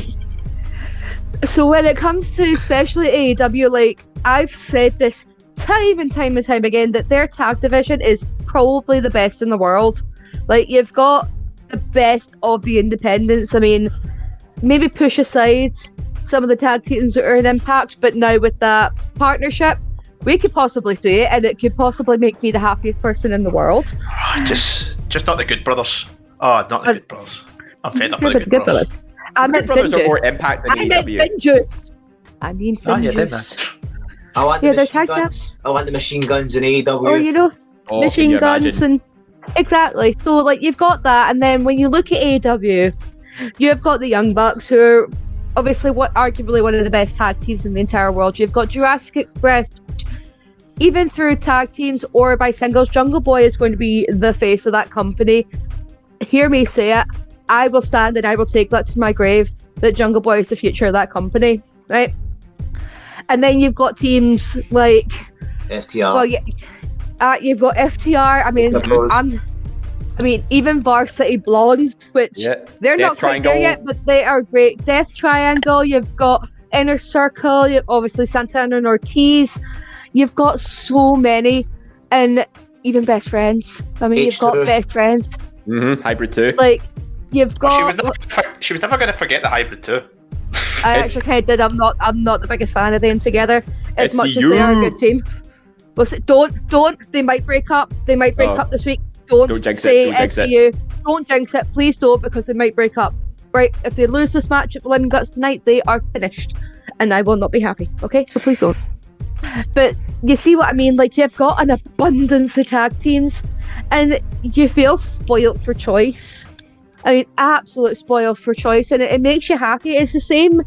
so when it comes to especially AEW, like I've said this time and time and time again that their tag division is probably the best in the world. Like you've got the best of the independents. I mean, maybe push aside some of the tag teams that are in Impact, but now with that partnership, we could possibly do it, and it could possibly make me the happiest person in the world. [SIGHS] Just, just not the Good Brothers. Oh, not the uh, Good Brothers. I'm fed up with the Good, Good Brothers. Brothers. I meant Brothers are Finjuice. more Impact than I meant AEW. Finjuice. I mean Oh, yeah. I want Yeah, the machine tag guns. I want the machine guns in AEW. or oh, you know Oh, machine guns imagine? and exactly. So like you've got that and then when you look at AW you've got the Young Bucks who are obviously what arguably one of the best tag teams in the entire world. You've got Jurassic Express even through tag teams or by singles Jungle Boy is going to be the face of that company. Hear me say it I will stand and I will take that to my grave that Jungle Boy is the future of that company right? And then you've got teams like FTR. well, yeah, uh, you've got FTR. I mean, I'm, I mean, even Varsity Blondes, which Yeah. they're Death not quite there yet, but they are great. Death Triangle. You've got Inner Circle. You've obviously Santana and Ortiz. You've got so many, and even Best Friends. I mean, you've got Best Friends. Mm-hmm. Hybrid two. Like you've got. She was never, she was never going to forget the hybrid too. I It's- actually kind of did. I'm not. I'm not the biggest fan of them together. As much as SCU. they are a good team. Well, don't, don't. They might break up. They might break Oh. up this week. Don't, Don't jinx it, say don't jinx it. Don't jinx it. Please don't, because they might break up. Right? If they lose this match at and Guts tonight, they are finished, and I will not be happy. Okay, so please don't. But you see what I mean? Like you've got an abundance of tag teams, and you feel spoilt for choice. I mean, absolute spoil for choice, and it, it makes you happy. It's the same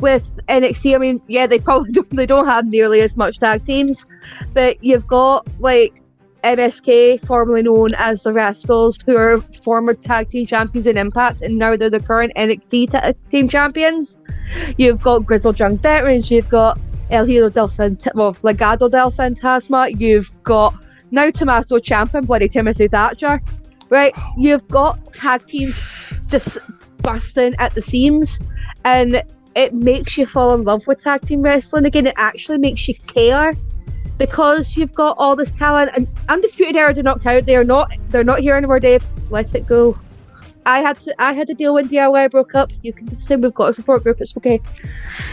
with NXT. I mean, yeah, they probably [LAUGHS] don't, they don't have nearly as much tag teams, but you've got like MSK, formerly known as the Rascals, who are former tag team champions in Impact, and now they're the current NXT tag uh, team champions. You've got Grizzled Young Veterans. You've got El Hilo del Fant- well, Legado del Fantasma. You've got now Tommaso Ciampa and bloody Timothy Thatcher. Right? You've got tag teams just busting at the seams, and it makes you fall in love with tag team wrestling again. It actually makes you care because you've got all this talent. And Undisputed Era did not count. They are not. They're not here anymore, Dave. Let it go. I had to. I had to deal with DIY broke up. You can just say we've got a support group. It's okay.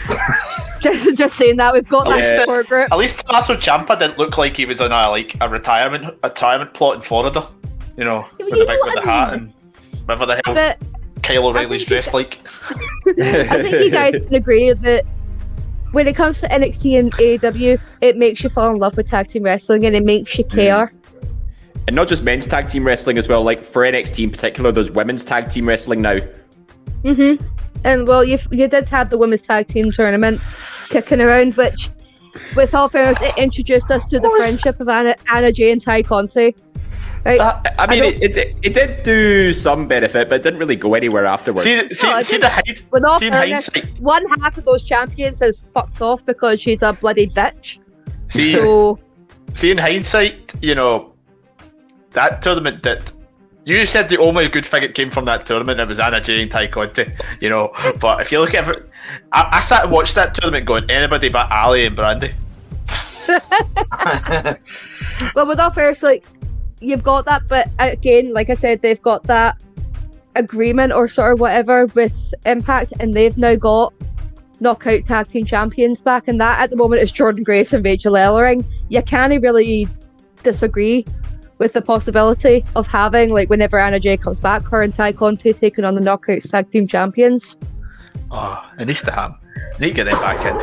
[LAUGHS] just, just saying that we've got At that support group. at least Tommaso Ciampa didn't look like he was on a like a retirement a retirement plot in Florida. You know, with the big with the hat and whatever the hell But Kyle O'Reilly's dressed like. [LAUGHS] I think you guys [LAUGHS] can agree that when it comes to NXT and AEW, it makes you fall in love with tag team wrestling and it makes you care. And not just men's tag team wrestling as well. Like for NXT in particular, there's women's tag team wrestling now. hmm And well, you you did have the women's tag team tournament kicking around, which, with all fairness, it introduced us to the friendship of Anna, Anna Jay and Tay Conti. Right? Uh, I mean, don't- it, it, it did do some benefit, but it didn't really go anywhere afterwards. See, see, No, see the hind, with all see fairness, hindsight. one half of those champions has fucked off because she's a bloody bitch. See, So see in hindsight, you know, that tournament that you said the only good thing that came from that tournament it was Anna Jay and Tay Conti, you know. But if you look at it, I, I sat and watched that tournament going anybody but Allie and Brandi. [LAUGHS] well, with all fairness, like you've got that, but again, like I said, they've got that agreement or sort of whatever with Impact, and they've now got knockout tag team champions back, and that at the moment is Jordynne Grace and Rachel Ellering. You can't really disagree with the possibility of having, like, whenever Anna Jay comes back, her and Tay Conti taking on the knockouts tag team champions. Oh, it needs to happen. Need to get them back in.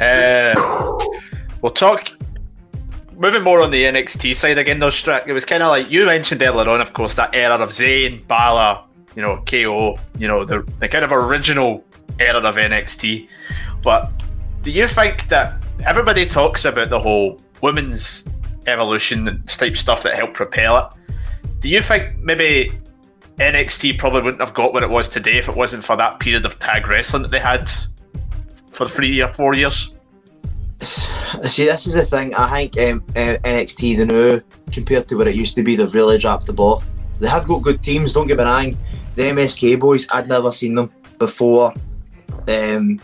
Uh, we'll talk. Moving more on the NXT side again, though, Strack. It was kind of like you mentioned earlier on, of course, that era of Zayn, Balor, you know, KO, you know, the, the kind of original era of NXT. But do you think that everybody talks about the whole women's evolution and type stuff that helped propel it? Do you think maybe NXT probably wouldn't have got where it was today if it wasn't for that period of tag wrestling that they had for three or four years? See, this is the thing. I think um, uh, NXT the new compared to what it used to be, they've really dropped the ball. They have got good teams. Don't get me wrong. The MSK boys, I'd never seen them before. Um,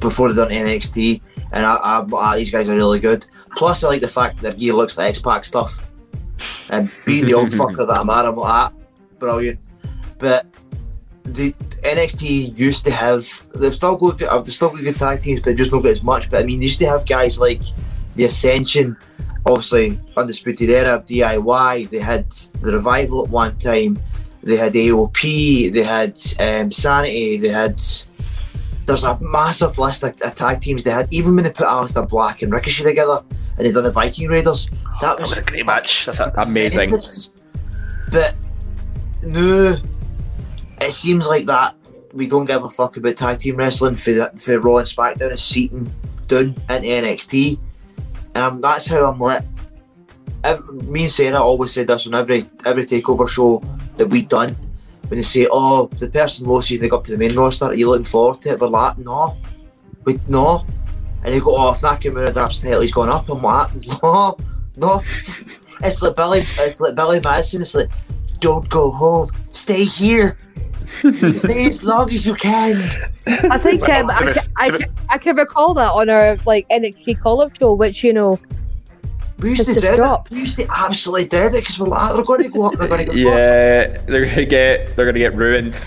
before they done NXT, and I, I, I, these guys are really good. Plus, I like the fact that their gear looks like X Pac stuff. And being the old [LAUGHS] fucker that I'm at, I'm like, ah, brilliant. But the NXT used to have. They've still got uh, they've still got good tag teams, but just not got as much. But I mean, they used to have guys like the Ascension, obviously Undisputed Era, DIY. They had the Revival at one time. They had AOP. They had um, Sanity. They had. There's a massive list of, of tag teams they had. Even when they put Aleister Black and Ricochet together, and they done the Viking Raiders, that was, a great match. That's Amazing. But no, it seems like that we don't give a fuck about tag team wrestling for the, for Raw and SmackDown is seating down into NXT, and um, that's how I'm lit. Ev- me and Sarah always said this on every every takeover show that we done. When they say, "Oh, the person low season they go up to the main roster," are you looking forward to it? We're like, "No, we no," and they go, "Oh, if Nakamura drops the title, he's going up." I'm like, "No, no." [LAUGHS] It's like Billy. It's like Billy Madison. It's like, don't go home. Stay here. Stay as long as you can. I think um, I, ca- I, ca- I can recall that on our like NXT call-up show, which you know We used to has just dread it. We used to absolutely dread it because we're like, they're going to go up. They're going to go. Yeah, they're gonna get they're gonna get ruined.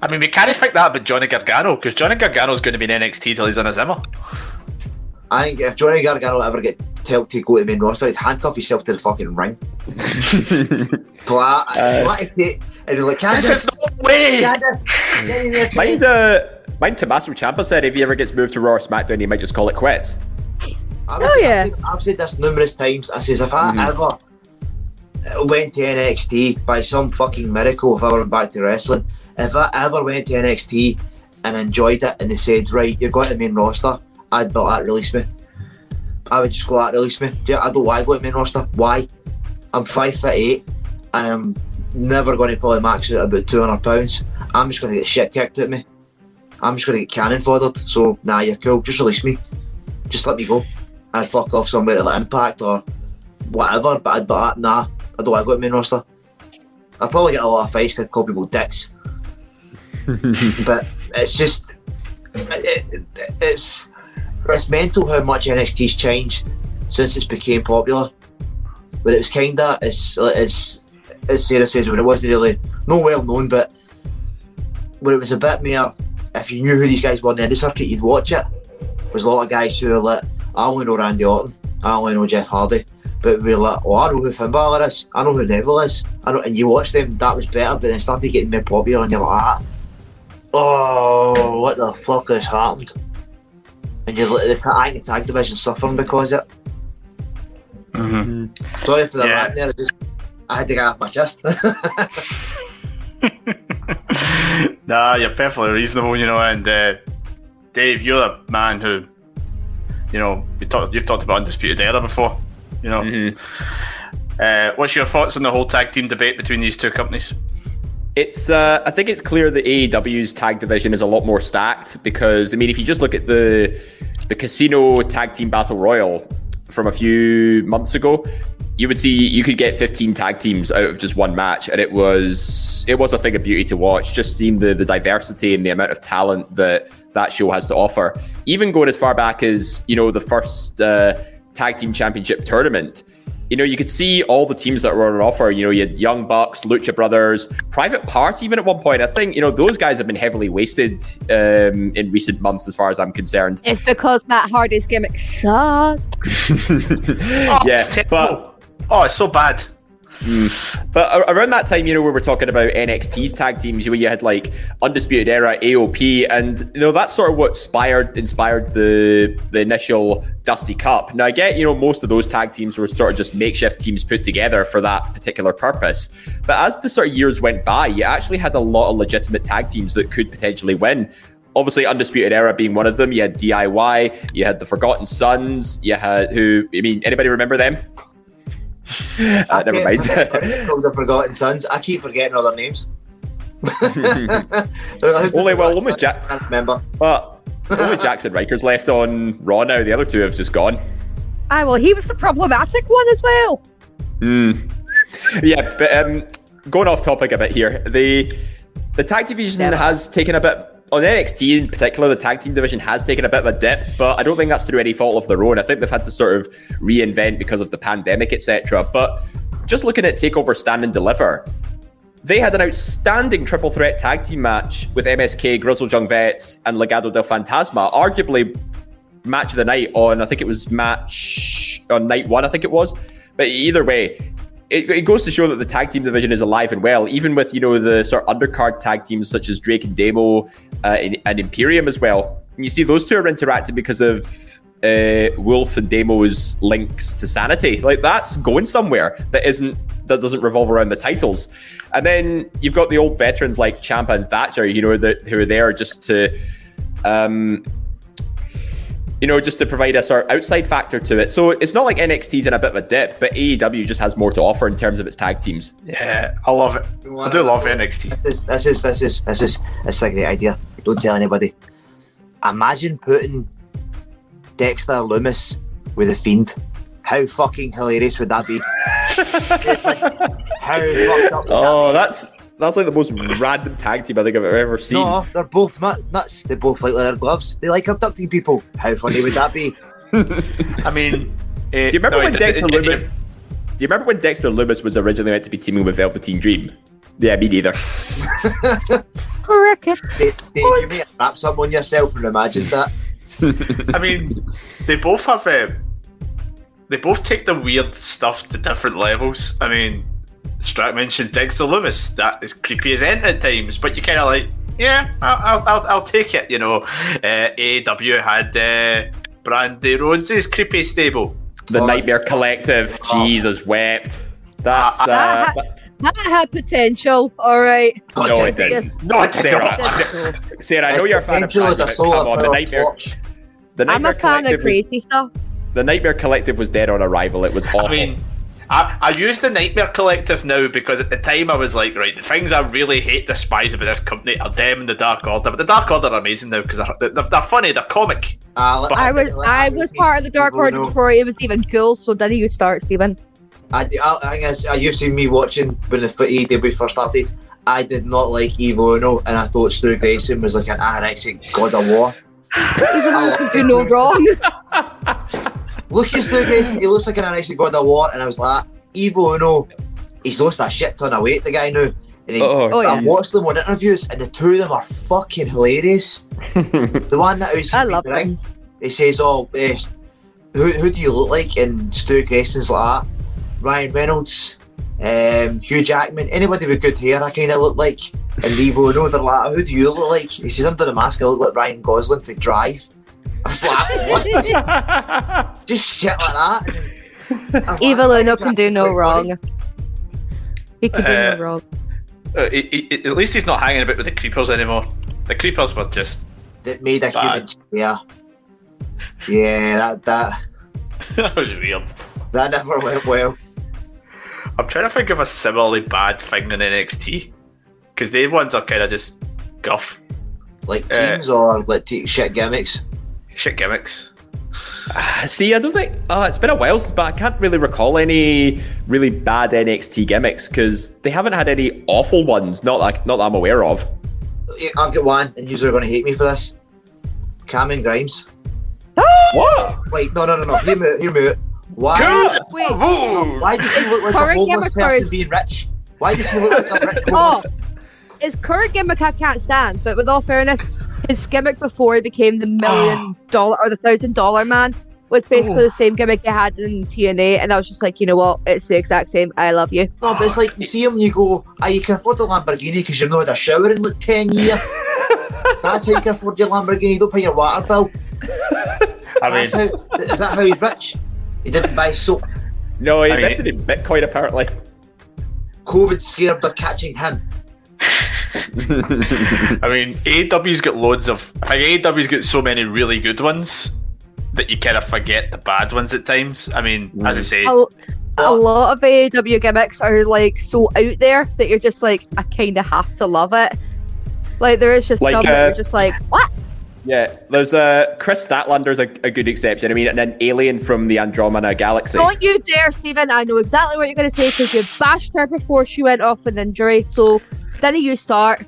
I mean, we can't think that about Johnny Gargano because Johnny Gargano's going to be in NXT till he's in a Zimmer. I think if Johnny Gargano ever get told to go to the main roster, he'd handcuff himself to the fucking ring. [LAUGHS] But I, Uh, I to take, and he's like, Candice, This is no way. Candice, get in Mind uh mind Tommaso Ciampa said if he ever gets moved to Raw or SmackDown, he might just call it quits. I've, Oh, yeah. I've said, I've said this numerous times. I says if I Mhm. ever uh, went to NXT by some fucking miracle, if I went back to wrestling, if I ever went to NXT and enjoyed it, and they said, right, you're going to the main roster, I'd be like, release me. I would just go out, release me. Yeah, I don't want to go to the main roster. Why? I'm five foot eight, and I'm never going to probably max out about two hundred pounds. I'm just going to get shit kicked at me. I'm just going to get cannon foddered. So nah, you're cool. Just release me. Just let me go. I'd fuck off somewhere to Impact or whatever. But I'd be like, nah, I don't want to go to main roster. I'd probably get a lot of fights because I'd call people dicks. [LAUGHS] but it's just it, it, it's it's mental how much NXT's changed since it's became popular. But it was kinda it's it's as Sarah says when it wasn't really no well known, but when it was a bit more if you knew who these guys were in the indie circuit, you'd watch it. There was a lot of guys who were like, I only know Randy Orton, I only know Jeff Hardy. But we were like, oh, I know who Finn Balor is, I know who Neville is. I know, and you watch them, that was better, but then it started getting more popular, and you're like, ah, oh, what the fuck has happened? And you're like, the ta- I think the tag division suffering because of it. Mm-hmm. Sorry for the Yeah. rant there, I had to get off my chest. [LAUGHS] Nah, you're perfectly reasonable, you know. And uh, Dave, you're the man who, you know, you talk, you've talked about undisputed era before. You know, Mm-hmm. uh, what's your thoughts on the whole tag team debate between these two companies? It's uh, I think it's clear that AEW's tag division is a lot more stacked because I mean if you just look at the the casino tag team battle royal from a few months ago, you would see you could get 15 tag teams out of just one match, and it was it was a thing of beauty to watch. Just seeing the the diversity and the amount of talent that that show has to offer. Even going as far back as you know the first uh, tag team championship tournament. You know, you could see all the teams that were on offer. You know, you had Young Bucks, Lucha Brothers, Private Party, even at one point. I think, you know, those guys have been heavily wasted um, in recent months, as far as I'm concerned. it's because Matt Hardy's gimmick sucks. [LAUGHS] yeah, but oh, it's so bad. Hmm. But around that time, you know, we were talking about NXT's tag teams, where you had like Undisputed Era, AOP, and you know that's sort of what inspired inspired the the initial Dusty Cup. Now I get, you know, most of those tag teams were sort of just makeshift teams put together for that particular purpose. But as the sort of years went by, you actually had a lot of legitimate tag teams that could potentially win. Obviously, Undisputed Era being one of them. You had DIY, you had the Forgotten Sons, you had who? I mean, anybody remember them? Uh, [LAUGHS] never mind. Called the Forgotten Sons. I keep forgetting other names. [LAUGHS] Only well, only Jack. I can't remember. But only Jaxson Ryker's left on Raw now. The other two have just gone. Ah, well, he was the problematic one as well. Mm. Yeah, but um, going off topic a bit here, the the tag division has taken a bit on NXT in particular. The tag team division has taken a bit of a dip, but I don't think that's through any fault of their own. I think they've had to sort of reinvent because of the pandemic, etc. But just looking at Takeover Stand and Deliver, they had an outstanding triple threat tag team match with MSK, Grizzled Young Vets, and Legado del Fantasma. Arguably, match of the night on, I think it was match on night one, I think it was. But either way, it, it goes to show that the tag team division is alive and well, even with, you know, the sort of undercard tag teams such as Drake and Demo uh, and, and Imperium as well. And you see those two are interacting because of uh, Wolf and Demo's links to Sanity. Like that's going somewhere that isn't that doesn't revolve around the titles. And then you've got the old veterans like Ciampa and Thatcher, you know, who are there just to, um, you know, just to provide a sort of outside factor to it. So it's not like NXT's in a bit of a dip, but AEW just has more to offer in terms of its tag teams. Yeah, I love it. I do love NXT. This, this is this is this is this is a great idea. Don't tell anybody. Imagine putting Dexter Lumis with a fiend. How fucking hilarious would that be? [LAUGHS] It's like, how fucked up would Oh, that's that's like the most random tag team I think I've ever seen. No, they're both nuts. They both like leather gloves. They like abducting people. How funny would that be? [LAUGHS] I mean, Do you remember when Dexter Lumis? Do you remember when Dexter Lumis was originally meant to be teaming with Velveteen Dream? Yeah, me neither. Cricket. [LAUGHS] Dave, Dave, you may have wrapped some on yourself and imagine that. [LAUGHS] I mean, they both have. Um, they both take the weird stuff to different levels. I mean, Strack mentioned Dexter Lumis. That is creepy as end at times, but you kind of like, yeah, I'll, I'll, I'll, I'll take it. You know, uh, AEW had uh, Brandi Rhodes' creepy stable. The Nightmare Collective. Jesus wept. That's uh, that, had, that had potential. All right. no, it didn't. No, Sarah. Sarah, I know you're a fan of Potential is but come on, the Nightmare. torch. The I'm a fan of Collective was, crazy stuff. the Nightmare Collective was dead on arrival. It was awful. I mean, I, I use the Nightmare Collective now because at the time I was like, right, the things I really hate, despise about this company are them and the Dark Order. But the Dark Order are amazing now because they're, they're, they're funny, they're comic. Uh, I was I was part of the Dark Order before it was even cool. So didn't you start, Steven? I, I, I guess I used seen me watching when the footy debut first started. I did not like Evil Uno, and I thought Stu Grayson was like an anorexic god of war. [LAUGHS] You know [LAUGHS] wrong. [LAUGHS] Look at Stu he looks like an anorexic god of war, and I was like, Evil Uno, he's lost a shit ton of weight, the guy now. And he, Oh, Oh, I yeah. watched them on interviews, and the two of them are fucking hilarious. [LAUGHS] the one that was I love the ring, he says, "Oh, eh, who who do you look like?" And Stu Grayson's like that. Ryan Reynolds, um, Hugh Jackman, anybody with good hair, I kind of look like. And Levo, no, they're like, "Who do you look like?" He says, "Under the mask, I look like Ryan Gosling for Drive." I was like, "What?" [LAUGHS] Just shit like that. I'm [LAUGHS] like, Evil Uno can do no quite funny?" wrong. He can do Uh, no wrong. Uh, he- he- at least he's not hanging about with the creepers anymore. The creepers were just. That made a Bad. human. Yeah, yeah, that that [LAUGHS] that was weird. that never went well. I'm trying to think of a similarly bad thing in NXT. Because the ones are kind of just guff. Like Uh, teams or like t- shit gimmicks. Shit gimmicks. Ah, see, I don't think. Oh, it's been a while since, but I can't really recall any really bad NXT gimmicks because they haven't had any awful ones. Not like, not that I'm aware of. I've got one, and you're going to hate me for this. Cameron Grimes. What? Wait, no, no, no, no. Hear me out. Hear me. Why? Wait. Whoa! Why does he look like a homeless person is- being rich? Why does he look like a rich Oh, homeless? his current gimmick I can't stand, but with all fairness, his gimmick before he became the million dollar or the thousand dollar man was basically the same gimmick he had in TNA, and I was just like, you know what, it's the exact same. I love you. No, but it's like you see him, you go, "Ah, you can afford the Lamborghini because you've not had a shower in like ten years." [LAUGHS] That's how you can afford your Lamborghini. You don't pay your water bill. [LAUGHS] I mean, That's how, is that how he's rich? He didn't buy soap. No, he I mean- invested in Bitcoin apparently. COVID scared of catching him. [LAUGHS] I mean, AEW's got loads of. I think AEW's got so many really good ones that you kind of forget the bad ones at times. I mean, as I say, A, a lot of AEW gimmicks are like so out there that you're just like, I kind of have to love it. Like there is just Like, some that uh, you're just like, what? Yeah, there's uh, Kris Statlander's a, a good exception. I mean, and an alien from the Andromeda Galaxy. Don't you dare, Steven. I know exactly what you're going to say because you bashed her before she went off with injury. So, then you start.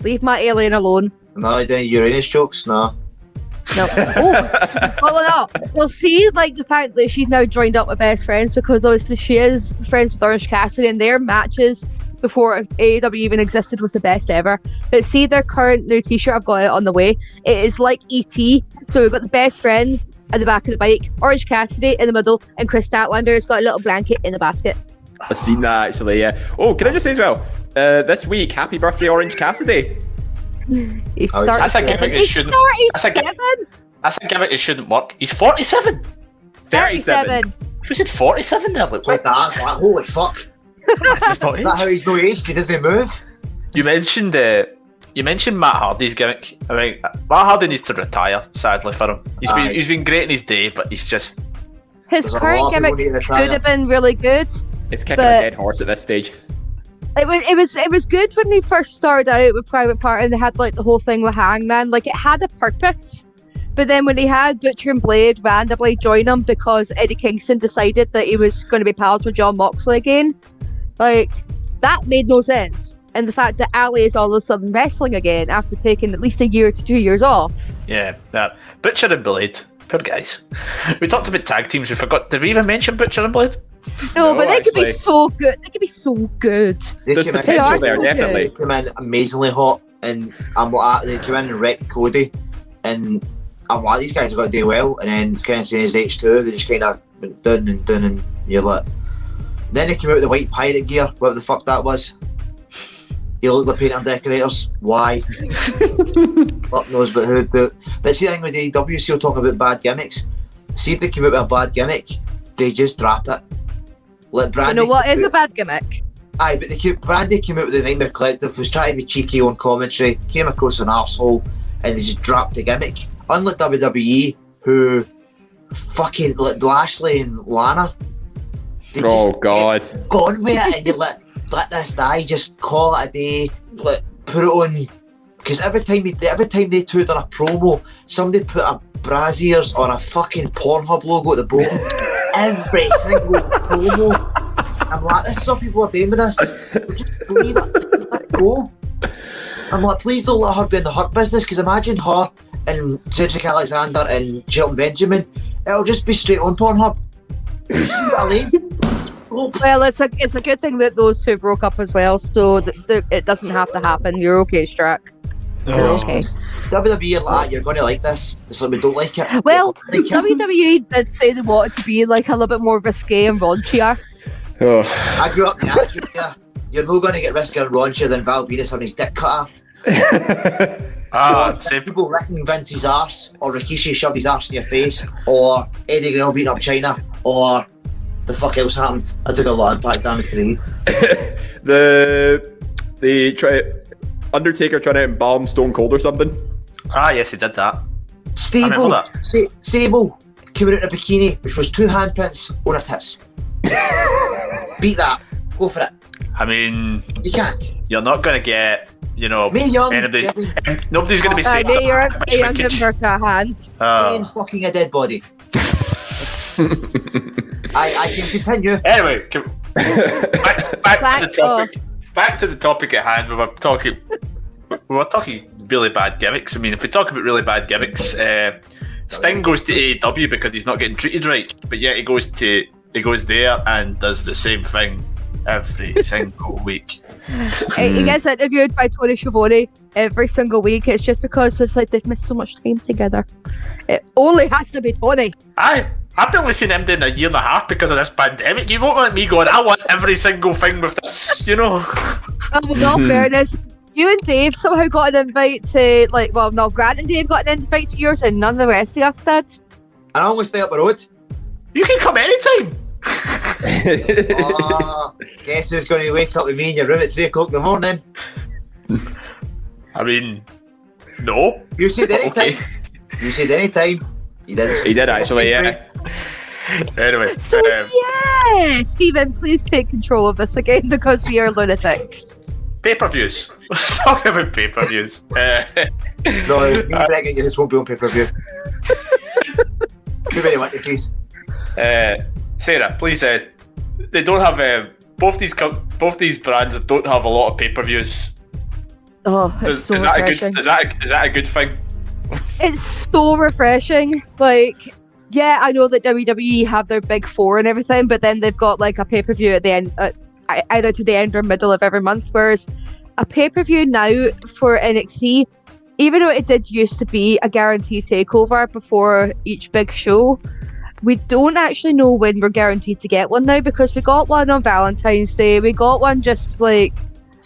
Leave my alien alone. No, he didn't Uranus jokes. No. No. [LAUGHS] Oh, well, no. Well, see, like the fact that she's now joined up with best friends because obviously she is friends with Orange Cassidy, and their matches before AEW even existed was the best ever. But see, their current new T-shirt, I've got it on the way. It is like ET. So we've got the best friend at the back of the bike, Orange Cassidy in the middle, and Kris Statlander has got a little blanket in the basket. I've seen that actually. Yeah. Oh, can I just say as well? Uh, this week, happy birthday, Orange Cassidy. He's Oh, that's a gimmick that He's shouldn't. That's a, 37. that's a gimmick that shouldn't work. He's 47. 37. We said 47 there? Like, Like that, like, holy fuck. [LAUGHS] That's not Is that how he's no aged? He doesn't move? You mentioned uh, you mentioned Matt Hardy's gimmick. I mean, Matt Hardy needs to retire. Sadly for him, he's been he's been great in his day, but he's just His current gimmick people need to retire. could have been really good. It's kicking But- a dead horse at this stage. It was it was it was good when they first started out with Private Party and they had like the whole thing with Hangman. Like it had a purpose. But then when they had Butcher and Blade randomly join them because Eddie Kingston decided that he was going to be pals with Jon Moxley again, like that made no sense. And the fact that Allie is all of a sudden wrestling again after taking at least a year to two years off. yeah. That Butcher and Blade, poor guys. We talked about tag teams. We forgot. Did we even mention Butcher and Blade? No, No, but they could be so good. They could be so good. They There's came in- They are potential there, so definitely. good. came in amazingly hot, and I'm like, they came in and wrecked Cody, and I'm like, these guys have got to do well, and then kind of saying his H2, they just kind of went done and done, and you're like, then they came out with the white pirate gear, whatever the fuck that was. You look like painter decorators. Why? [LAUGHS] fuck knows, but who? But, but see the thing with AEW, still talking about bad gimmicks. See if they came out with a bad gimmick, they just drop it. Like You Brandi. know what came is a out- bad gimmick? Aye, but they came, Brandi came out with the Nightmare Collective, was trying to be cheeky on commentary, came across an arsehole, and they just dropped the gimmick. Unlike WWE, who fucking like Lashley and Lana, they Oh just God. gone with it, and you let let this guy just call it a day, like put it on. Because every time they, every time they two done a promo, somebody put a Brazzers or a fucking Pornhub logo at the bottom. [LAUGHS] every single promo. I'm like, this is what people are doing with this. Just leave it, let it go. I'm like, please don't let her be in the hurt business because imagine her and Cedric Alexander and Shelton Benjamin. It'll just be straight on Pornhub. [LAUGHS] Well, it's a it's a good thing that those two broke up as well, so th- th- it doesn't have to happen. You're okay, Strack. You're okay. WWE are like, you're going to like this. It's like we don't like it. Well, We don't like it. WWE did say they wanted to be like a little bit more risque and raunchier. Oh. I grew up in the attitude. You're not going to get riskier and raunchier than Val Venis having his dick cut off. [LAUGHS] Ah, Or same. people wrecking Vince's ass, or Rikishi shoved his ass in your face, or Eddie Guerrero beating up Chyna, or the fuck else happened. I took a lot of impact damage the. The the try Undertaker trying to embalm Stone Cold or something. Ah, yes, he did that. Stable, remember that. Sa- Sable came out in a bikini, which was two handprints on her tits. [LAUGHS] Beat that. Go for it. I mean, You can't. you're not going to get, you know, Me young, anybody. Nobody's going to be Uh, saying. they are that they are about giving shrinkage. a hand. Ah. Playing fucking a dead body. I, I can continue. Anyway, can, [LAUGHS] back, back to the Back off. topic. Back to the topic at hand. We were talking. We were talking really bad gimmicks. I mean, if we talk about really bad gimmicks, uh, Sting goes to AEW because he's not getting treated right, but yet he goes to he goes there and does the same thing every [LAUGHS] single week. He gets interviewed by Tony Schiavone every single week. It's just because it's like they've missed so much time together. It only has to be Tony. I I've been listening to him doing a year and a half because of this pandemic. You won't let me going. I want every single thing with this. You know. [LAUGHS] Oh, well, in all hmm. fairness, you and Dave somehow got an invite to, like, well, no, Grant and Dave got an invite to yours, and none of the rest of us did. And I almost stay up the road. You can come anytime. Oh, [LAUGHS] guess who's going to wake up with me in your room at 3 o'clock in the morning? I mean, no. You said any [LAUGHS] Okay. time. You said any time. You did. He did actually, yeah. Anyway, So, um, yeah, Steven, please take control of this again because we are lunatics. pay per views. [LAUGHS] Let's talk about pay per views. [LAUGHS] Uh, No, me Brecken, this won't be on pay per view. Too many witnesses. uh, Sarah, please. Uh, they don't have uh, both these co- both these brands don't have a lot of pay per views. Oh, it's Is, so is that a good? Is that a, is that a good thing? It's so refreshing. Like, yeah, I know that WWE have their big four and everything, but then they've got like a pay per view at the end, uh, either to the end or middle of every month. Whereas a pay per view now for NXT, even though it did used to be a guaranteed takeover before each big show, we don't actually know when we're guaranteed to get one now because we got one on Valentine's Day, we got one just like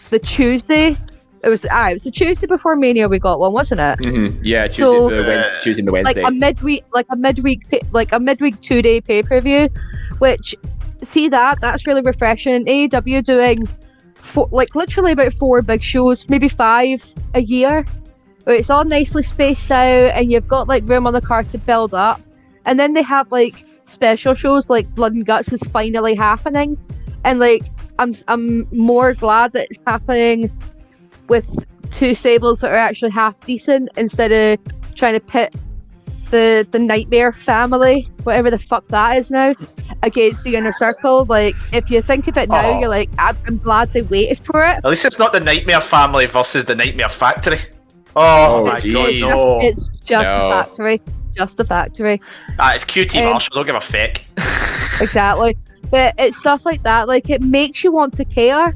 the Tuesday. It was it was the Tuesday before Mania. We got one, wasn't it? Mm-hmm. Yeah, Tuesday, So- the Wednesday, Tuesday and the Wednesday. Like a midweek, like a midweek, like a midweek two day pay per view. Which see that that's really refreshing. AEW doing four, like literally about four big shows, maybe five a year. Where it's all nicely spaced out, and you've got like room on the card to build up. And then they have like special shows like Blood and Guts is finally happening, and like I'm I'm more glad that it's happening with two stables that are actually half decent instead of trying to pit the the Nightmare family, whatever the fuck that is now, against the inner circle. Like if you think of it now, Oh. you're like I'm, I'm glad they waited for it. At least it's not the Nightmare Family versus the Nightmare Factory. Oh, Oh, my jeez. god, It's no. just, it's just No. a factory, just a factory. Ah, it's QT Um, Marshall, don't give a feck. [LAUGHS] exactly. But it's stuff like that. Like it makes you want to care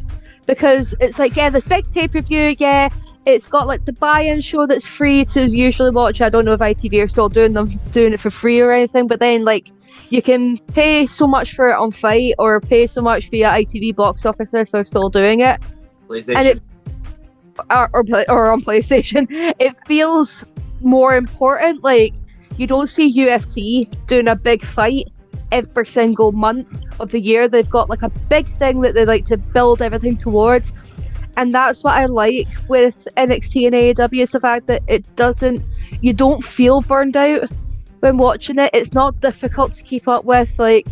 because it's like, yeah, this big pay per view, yeah. It's got like the buy-in show that's free to usually watch. I don't know if ITV are still doing them doing it for free or anything, but then like you can pay so much for it on FITE or pay so much via ITV box office if they're still doing it. PlayStation. And it or, or, or on [LAUGHS] PlayStation, it feels more important. Like you don't see UFC doing a big fight every single month of the year. They've got like a big thing that they like to build everything towards, and that's what I like with NXT and AEW is the fact that it doesn't. You don't feel burned out when watching it. It's not difficult to keep up with. Like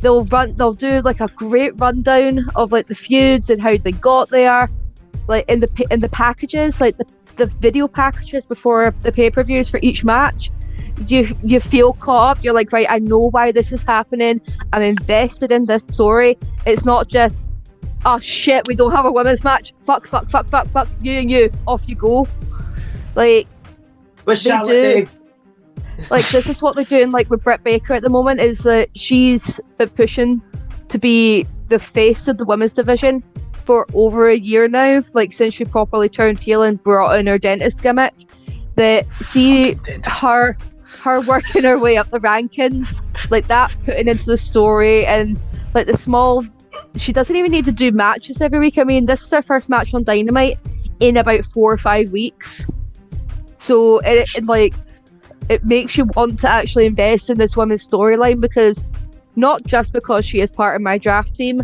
they'll run, they'll do like a great rundown of like the feuds and how they got there like in the in the packages, like the, the video packages before the pay per views for each match. You you feel caught up. You're like, right, I know why this is happening. I'm invested in this story. It's not just, oh shit, we don't have a women's match. Fuck, fuck, fuck, fuck, fuck. You and you, off you go. Like What's they do- like this is what they're doing like with Britt Baker at the moment is that she's been pushing to be the face of the women's division for over a year now like since she properly turned heel and brought in her dentist gimmick that see her her working her way up the rankings like that putting into the story and like the small she doesn't even need to do matches every week. I mean this is her first match on dynamite in about four or five weeks. So it, it like it makes you want to actually invest in this woman's storyline because not just because she is part of my draft team,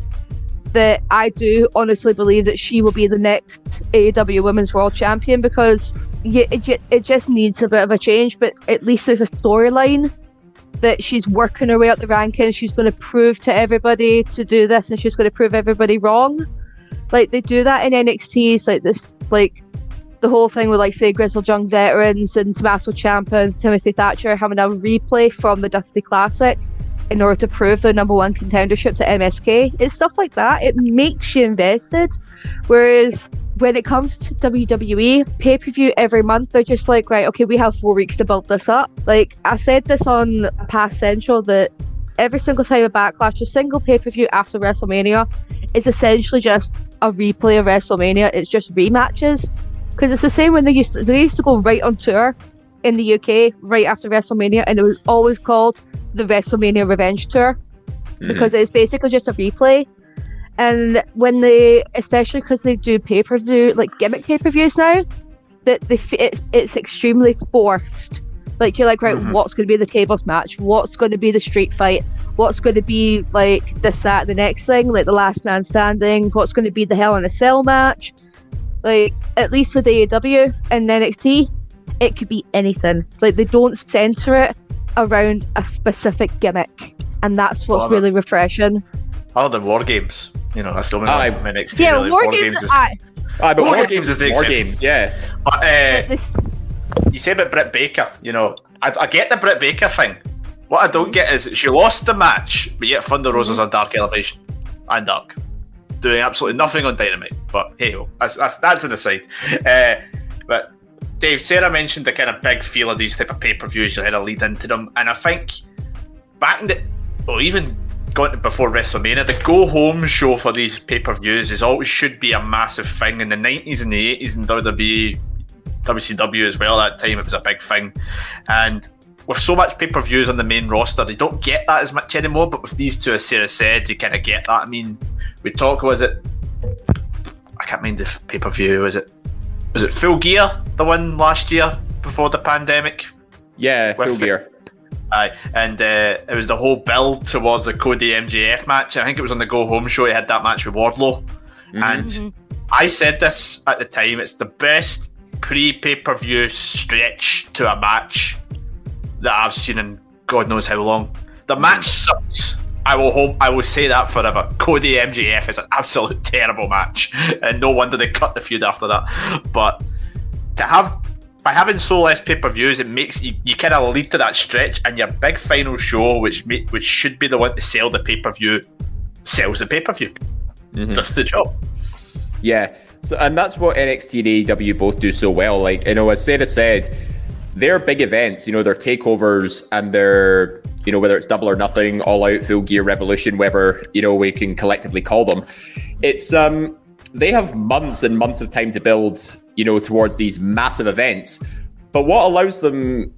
that I do honestly believe that she will be the next AEW Women's World Champion because it, it just needs a bit of a change, but at least there's a storyline that she's working her way up the rankings. She's going to prove to everybody to do this and she's going to prove everybody wrong. Like they do that in NXT. Like this, like the whole thing with like say Grizzled Young Veterans and Tommaso Ciampa and Timothy Thatcher having a replay from the Dusty Classic in order to prove their number one contendership to MSK. It's stuff like that. It makes you invested. Whereas when it comes to WWE pay per view every month, they're just like, right, okay, we have four weeks to build this up. Like I said this on past central that every single time a backlash, a single pay per view after WrestleMania is essentially just a replay of WrestleMania. It's just rematches because it's the same when they used to, they used to go right on tour in the UK right after WrestleMania, and it was always called the WrestleMania Revenge Tour mm-hmm. because it's basically just a replay. And when they, especially because they do pay per view like gimmick pay per views now, that they it, it's extremely forced. Like you're like, right, mm-hmm. what's going to be the tables match? What's going to be the street fight? What's going to be like this, that, the next thing, like the last man standing? What's going to be the Hell in a Cell match? Like at least with AEW and NXT, it could be anything. Like they don't center it around a specific gimmick, and that's what's Love it. really refreshing. Other than War Games. You know, that's the only Aye. one from NXT. Yeah, really. War Games. is, I, Aye, but War War, Games is the War. Games, yeah. But uh, this, you say about Britt Baker, you know, I, I get the Britt Baker thing. What I don't get is she lost the match, but yet Thunder Rosa's on Dark Elevation and Dark, doing absolutely nothing on Dynamite. But hey, that's that's, that's an aside. Uh, but Dave, Sarah mentioned the kind of big feel of these type of pay per views. You had a lead into them, and I think back in the, or even going to before WrestleMania, the go home show for these pay per views is always should be a massive thing. In the nineties and the eighties in WWE, WCW as well, at that time it was a big thing, and with so much pay per views on the main roster, they don't get that as much anymore. But with these two, as Sarah said, you kind of get that. I mean, we talk was it? I can't mind the pay per view. Was it? Was it Full Gear, the one last year before the pandemic? Yeah, Full Gear. Aye, and uh, it was the whole build towards the Cody MJF match. I think it was on the Go Home show. He had that match with Wardlow, Mm-hmm. and I said this at the time. It's the best pre pay per view stretch to a match that I've seen in God knows how long. The match sucks. I will hope I will say that forever. Cody MJF is an absolute [LAUGHS] terrible match, and no wonder they cut the feud after that. But to have by having so less pay per views, it makes you, you kind of lead to that stretch, and your big final show, which which should be the one to sell the pay per view, sells the pay per view. Mm-hmm. Does the job. Yeah. So, and that's what NXT and AEW both do so well. Like, you know, as Sarah said, they're big events, you know, they're takeovers and they're, you know, whether it's double or nothing, all out, full gear, revolution, whatever, you know, we can collectively call them. It's, um, they have months and months of time to build, you know, towards these massive events. But what allows them,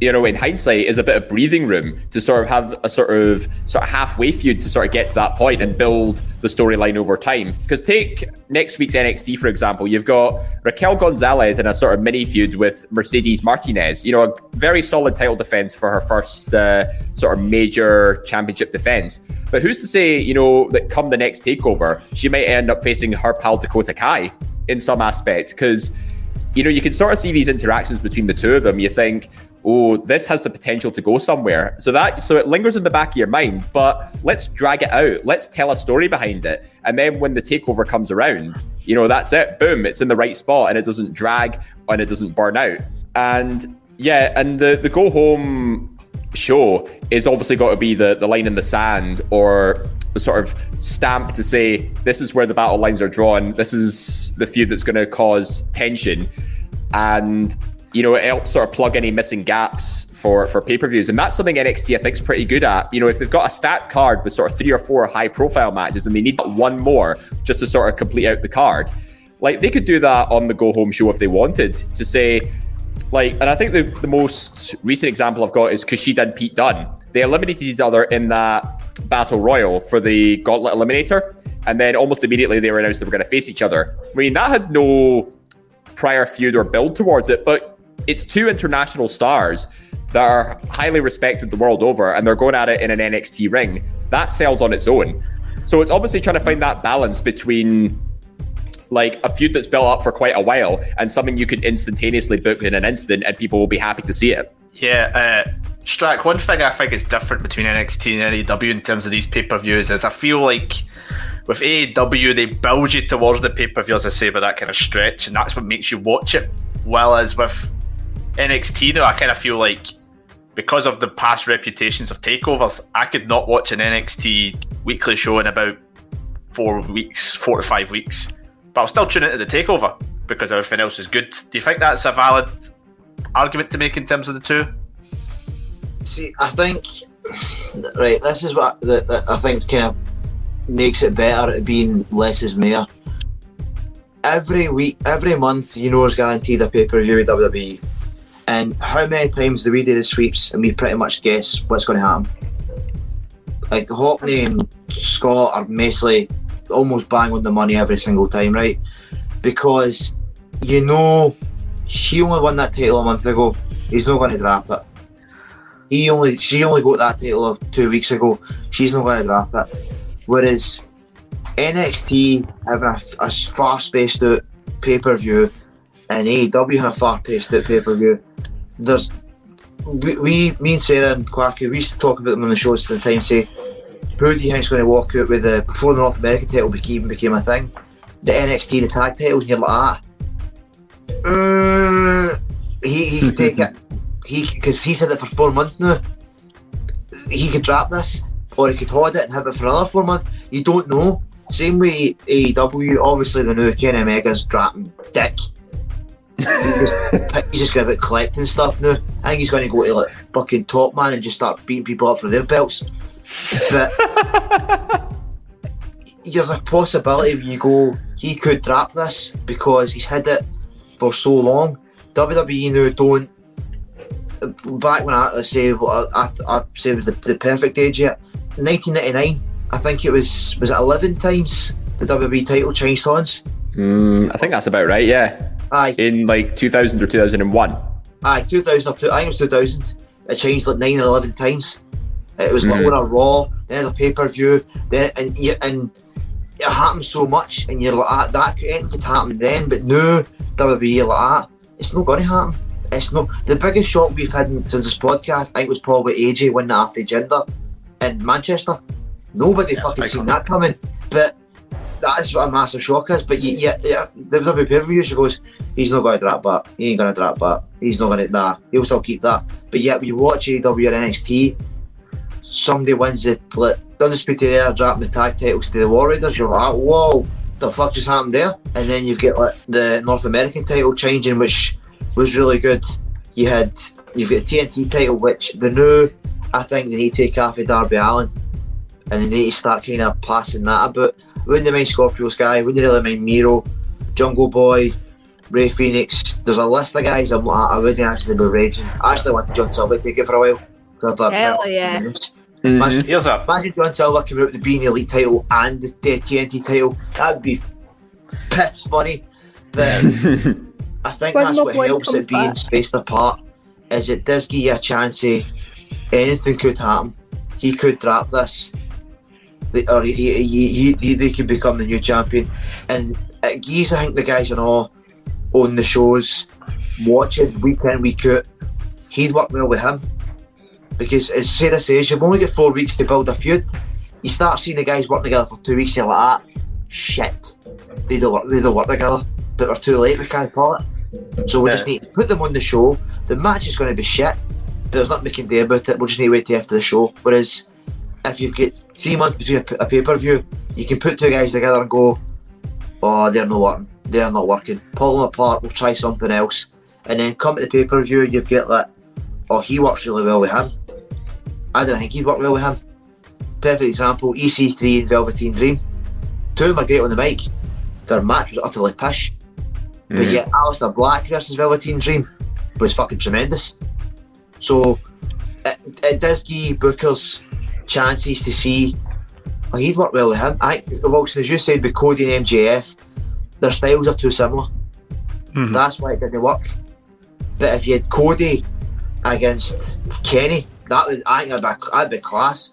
you know, in hindsight, is a bit of breathing room to sort of have a sort of sort of halfway feud to sort of get to that point and build the storyline over time. Because take next week's NXT for example, you've got Raquel Gonzalez in a sort of mini feud with Mercedes Martinez. You know, a very solid title defense for her first uh, sort of major championship defense. But who's to say, you know, that come the next takeover, she might end up facing her pal Dakota Kai in some aspect because you know, you can sort of see these interactions between the two of them. You think, oh, this has the potential to go somewhere. So that so it lingers in the back of your mind, but let's drag it out. Let's tell a story behind it. And then when the takeover comes around, you know, that's it. Boom, it's in the right spot and it doesn't drag and it doesn't burn out. And yeah, and the the go home show is obviously got to be the the line in the sand or the sort of stamp to say this is where the battle lines are drawn. This is the feud that's going to cause tension, and you know it helps sort of plug any missing gaps for for pay per views, and that's something NXT I think is pretty good at. You know, if they've got a stat card with sort of three or four high profile matches, and they need one more just to sort of complete out the card, like they could do that on the go home show if they wanted to say. Like, and I think the, the most recent example I've got is Kushida and Pete Dunne. They eliminated each other in that battle royal for the Gauntlet Eliminator, and then almost immediately they were announced they were going to face each other. I mean, that had no prior feud or build towards it, but it's two international stars that are highly respected the world over, and they're going at it in an NXT ring. That sells on its own. So it's obviously trying to find that balance between like a feud that's built up for quite a while and something you could instantaneously book in an instant and people will be happy to see it. Yeah, uh, Strack, one thing I think is different between NXT and AEW in terms of these pay per views is I feel like with AEW, they build you towards the pay per view, as I say, by that kind of stretch, and that's what makes you watch it. Whereas with NXT though, I kind of feel like because of the past reputations of takeovers, I could not watch an NXT weekly show in about four weeks, four to five weeks. But I'll still tune into the takeover because everything else is good. Do you think that's a valid argument to make in terms of the two? See, I think right. This is what the, the, I think kind of makes it better at being less is more. Every week, every month, you know, is guaranteed a pay per view WWE. And how many times do we do the sweeps and we pretty much guess what's going to happen? Like Hockney and Scott are basically almost bang on the money every single time, right? Because you know he only won that title a month ago. He's not going to drop it. He only she only got that title of two weeks ago. She's not going to drop it. Whereas NXT having a, a far spaced out pay per view and AEW having a far spaced out pay per view, there's we, we, me and Sarah and Quacky, we used to talk about them on the shows at the time. Say, who do you think's going to walk out with the before the North American title became became a thing? The NXT, the tag titles, and you're like, ah, uh, he he could take it. [LAUGHS] He because he's had it for four months now. He could drop this, or he could hold it and have it for another four months. You don't know. Same way AEW, obviously the new Kenny Omega's dropping dick. He's just, [LAUGHS] just going be collecting stuff now. I think he's going to go to like fucking top man and just start beating people up for their belts. But [LAUGHS] there's a possibility you go, he could drop this because he's had it for so long. WWE now don't. Back when I say I, I, I say was the, the perfect age yet, 1999. I think it was was it 11 times the WWE title changed hands. Mm, I think that's about right. Yeah. Aye. In like 2000 or 2001. Aye, 2000 or two, I think it was 2000. It changed like 9 or 11 times. It was like Mhm. on a Raw, then a pay per view, then and and it happens so much, and you're like ah, that could, could happen then, but no, WWE like that. It's not going to happen. It's not the biggest shock we've had in- since this podcast. I think was probably AJ winning after Jinder in Manchester. Nobody fucking seen that coming, but that is what a massive shock is. But yeah, yeah, the WWE pay per view, she goes, he's not going to drop that. He ain't going to drop that. He's not going to, nah, he'll still keep that. But yet, when you watch AEW or NXT, somebody wins it, like, Undisputed Era dropping the tag titles to the War Raiders, you're like, whoa, the fuck just happened there? And then you've got like the North American title changing, which was really good. You had, you've got the TNT title, which the new, I think they need to take off of Darby Allin and they need to start kind of passing that about. Wouldn't mind Scorpio Sky? Wouldn't really mind Miro, Jungle Boy, Rey Fenix? There's a list of guys I'm I wouldn't actually be raging. I actually wanted John Silver to take it for a while. 'cause I thought, Hell yeah. Mm-hmm. Imagine, Here's a imagine John Silver coming out with the Being Elite title and the, the TNT title. That'd be piss funny. But [LAUGHS] I think When that's what helps it being back. spaced apart. Is it does give you a chance of anything could happen. He could drop this, They- or he, he, he, he, they could become the new champion. And it gives I think the guys are all on the shows, watching week in week out. He'd work well with him because as Sarah says, you've only got four weeks to build a feud. You start seeing the guys working together for two weeks, you're like, ah, shit, they don't work, they don't work together. But we're too late, we can't call it. So we just need to put them on the show. The match is going to be shit, but there's nothing we can do about it. We'll just need to wait till after the show. Whereas if you've got three months between a pay per view, you can put two guys together and go, oh, they're not working, they're not working. Pull them apart, we'll try something else. And then come to the pay per view, you've got that, oh, he works really well with him. I don't think he'd work well with him. Perfect example EC3 and Velveteen Dream. Two of them are great on the mic. Their match was utterly pish. But Mm. yet, Aleister Black versus Velveteen Dream was fucking tremendous. So, it, it does give bookers chances to see. Oh, he'd work well with him. I Wilson, as you said, with Cody and MJF, their styles are too similar. Mm-hmm. That's why it didn't work. But if you had Cody against Kenny, that would I think that'd be, that'd be class.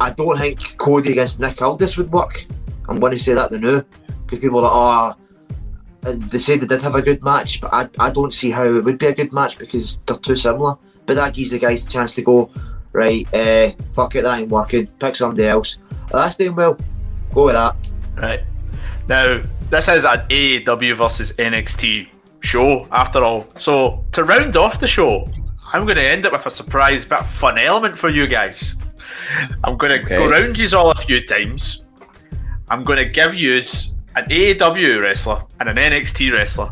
I don't think Cody against Nick Aldis would work. I'm going to say that the new because people are like, oh, and they say they did have a good match, but I, I don't see how it would be a good match because they're too similar. But that gives the guys a chance to go, right, uh, fuck it, that ain't working, pick somebody else. Oh, that's doing well, go with that. Right. Now, this is an AEW versus NXT show, after all. So, to round off the show, I'm going to end it with a surprise bit of fun element for you guys. I'm going to go Okay. round you all a few times. I'm going to give you an AEW wrestler and an NXT wrestler.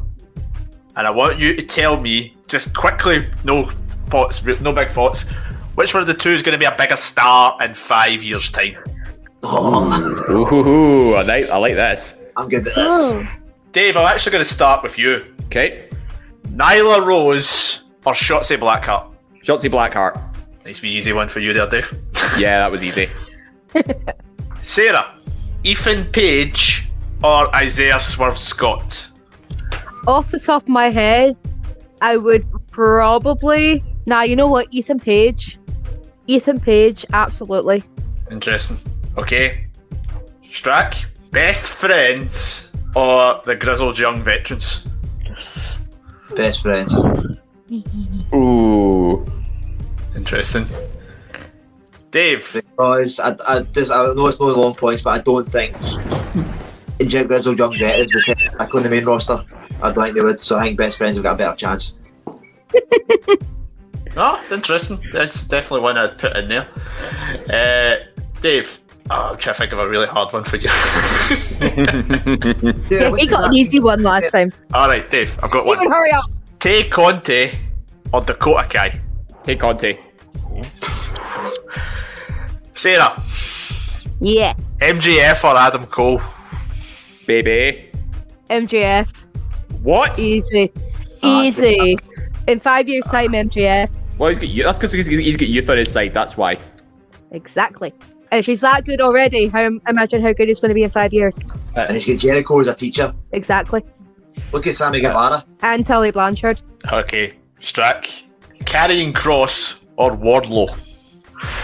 And I want you to tell me, just quickly, no thoughts, no big thoughts, which one of the two is going to be a bigger star in five years' time? Oh, Ooh, I like, I like this. I'm good at this. Oh. Dave, I'm actually going to start with you. Okay. Nyla Rose or Shotzi Blackheart? Shotzi Blackheart. Nice wee easy one for you there, Dave. [LAUGHS] Yeah, that was easy. [LAUGHS] Sarah, Ethan Page or Isaiah Swerve Scott? Off the top of my head, I would probably. Nah, you know what? Ethan Page. Ethan Page, absolutely. Interesting. Okay. Strack, best friends or the grizzled young veterans? Best friends. Ooh. Interesting. Dave, Because I, I, just, I know it's not long points, but I don't think Jim Grizzle, Young Veterans would pick back on the main roster. I don't think they would, so I think best friends have got a better chance. [LAUGHS] no, it's interesting. That's definitely one I'd put in there. Uh, Dave, oh, I'm trying to think of a really hard one for you. [LAUGHS] Yeah, he got an easy one last time. All right, Dave, I've got one. Stephen, hurry up. Tay Conti or Dakota Kai? Tay Conti. Sarah, Yeah. MJF or Adam Cole? Baby. MJF. What? Easy. Ah, Easy. In five years' time, MJF. Well, he's got you. That's because he's, he's got youth on his side. That's why. Exactly. And if he's that good already, how imagine how good he's going to be in five years. Uh, and he's got Jericho as a teacher. Exactly. Look at Sammy Guevara. And Tully Blanchard. Okay, Strack. Karrion Kross or Wardlow?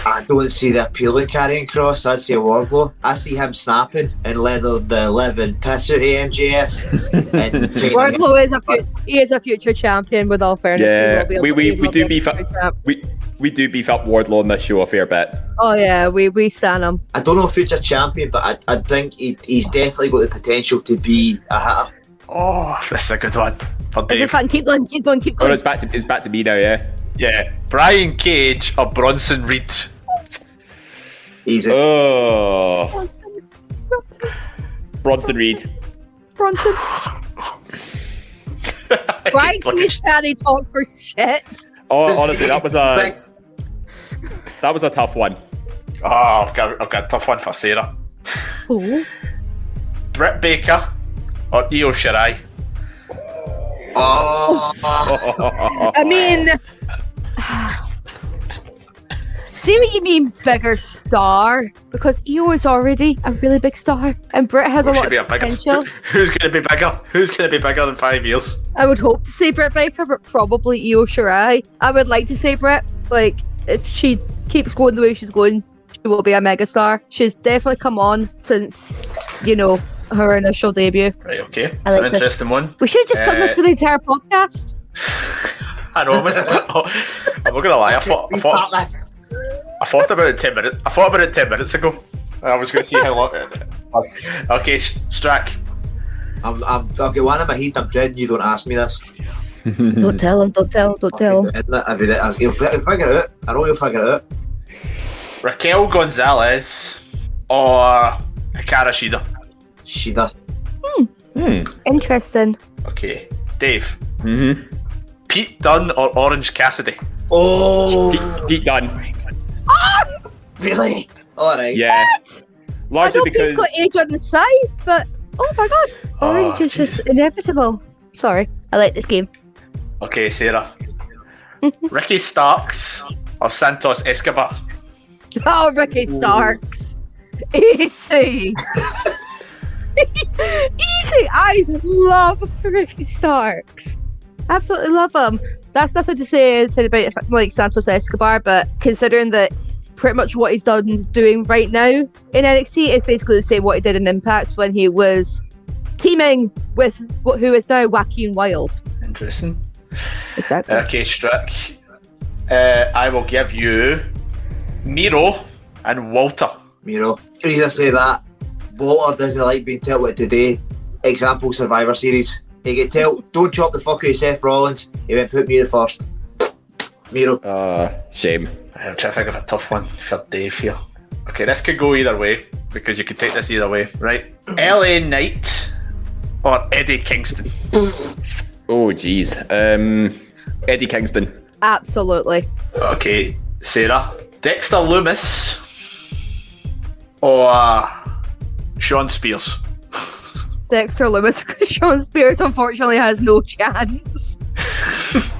I don't see the appeal in Karrion Kross. I see say Wardlow. I see him snapping and letting the living piss out of MJF. and [LAUGHS] taking Wardlow is a fu- he is a future champion. With all fairness, Yeah, will be a- we we, we do a beef up. champ. We we do beef up Wardlow on this show a fair bit. Oh yeah, we we stand him. I don't know future champion, but I, I think he, he's definitely got the potential to be a hitter. Oh, this is a good one for It's Dave. fun. Keep going. Keep going. Keep Oh, going. no, it's back to it's back to me now. Yeah. Yeah, Brian Cage or Bronson Reed? Easy. Oh. Bronson Reed. Bronson. [LAUGHS] Right? Cage can't talk for shit. Oh, honestly, that was a that was a tough one. Oh, I've got, I've got a tough one for Sarah. Oh. Britt Baker or Io Shirai? Oh. [LAUGHS] I mean, [SIGHS] see what you mean, bigger star? Because Io is already a really big star, and Britt has Who a lot should be a of bigger? potential. [LAUGHS] Who's going to be bigger? Who's going to be bigger than five years? I would hope to say Britt Baker, but probably Io Shirai. I would like to say Britt. Like, if she keeps going the way she's going, she will be a megastar. She's definitely come on since, you know, her initial debut. Right, okay. That's like an this. interesting one. We should have just done this Uh, for the entire podcast. I know. I'm, [LAUGHS] I'm not gonna lie. I thought, I thought, this. I thought about it ten minutes. I thought about it ten minutes ago. I was going to see how long. Okay, S- Strack. I'm, I'm, I've got one in my head. I'm dreading you don't ask me this. [LAUGHS] don't tell him. Don't tell him. Don't tell him. Isn't? I've read it. I've- He'll, fi- he'll figure it out. I know he'll figure it out. Raquel Gonzalez or Hikaru Shida? Shida. Hmm. Interesting. Okay, Dave. Mm-hmm. Pete Dunne or Orange Cassidy? Oh, Pete, Pete Dunne. Ah! really? All right. Yeah. I Largely don't because he's got age on the size, but oh my god, ah, orange is just inevitable. Sorry, I like this game. Okay, Sarah. [LAUGHS] Ricky Starks or Santos Escobar? Oh, Ricky Starks. Easy. [LAUGHS] [LAUGHS] Easy. I love Ricky Starks. Absolutely love him. That's nothing to say to about like Santos Escobar, but considering that pretty much what he's done doing right now in NXT is basically the same what he did in Impact when he was teaming with wh- who is now Joaquin Wilde. Interesting. Exactly. Okay, Strick. Uh, I will give you Miro and Walter. Miro. Either say that. Walter doesn't like being told what to do. Example Survivor Series. He get told, don't chop the fuck out of Seth Rollins. He went, put me first. Miro. Uh, shame. I'm trying to think of a tough one for Dave here. Okay, this could go either way because you could take this either way, right? LA Knight or Eddie Kingston? Oh, jeez. Um, Eddie Kingston. Absolutely. Okay, Sarah. Dexter Lumis or uh, Shawn Spears? [LAUGHS] Dexter Lewis [LAUGHS] because Shawn Spears unfortunately has no chance. [LAUGHS]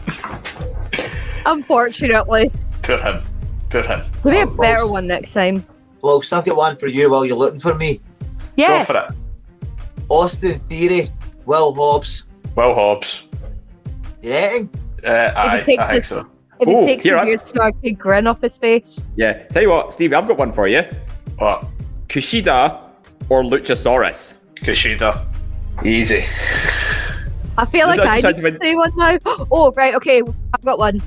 Unfortunately. Poor him. Poor him. There'll be a better one next time. Well, still get one for you while you're looking for me. Yeah. Go for it. Austin Theory, Will Hobbs. Will Hobbs. You reckon? Uh, aye, If he takes I think this- so. If Oh, he takes here, a I- weird snarky grin off his face. Yeah. Tell you what, Stevie, I've got one for you. What? Kushida or Luchasaurus? Kushida. Easy. I feel like I just need to to say one now. Oh, right, okay, I've got one.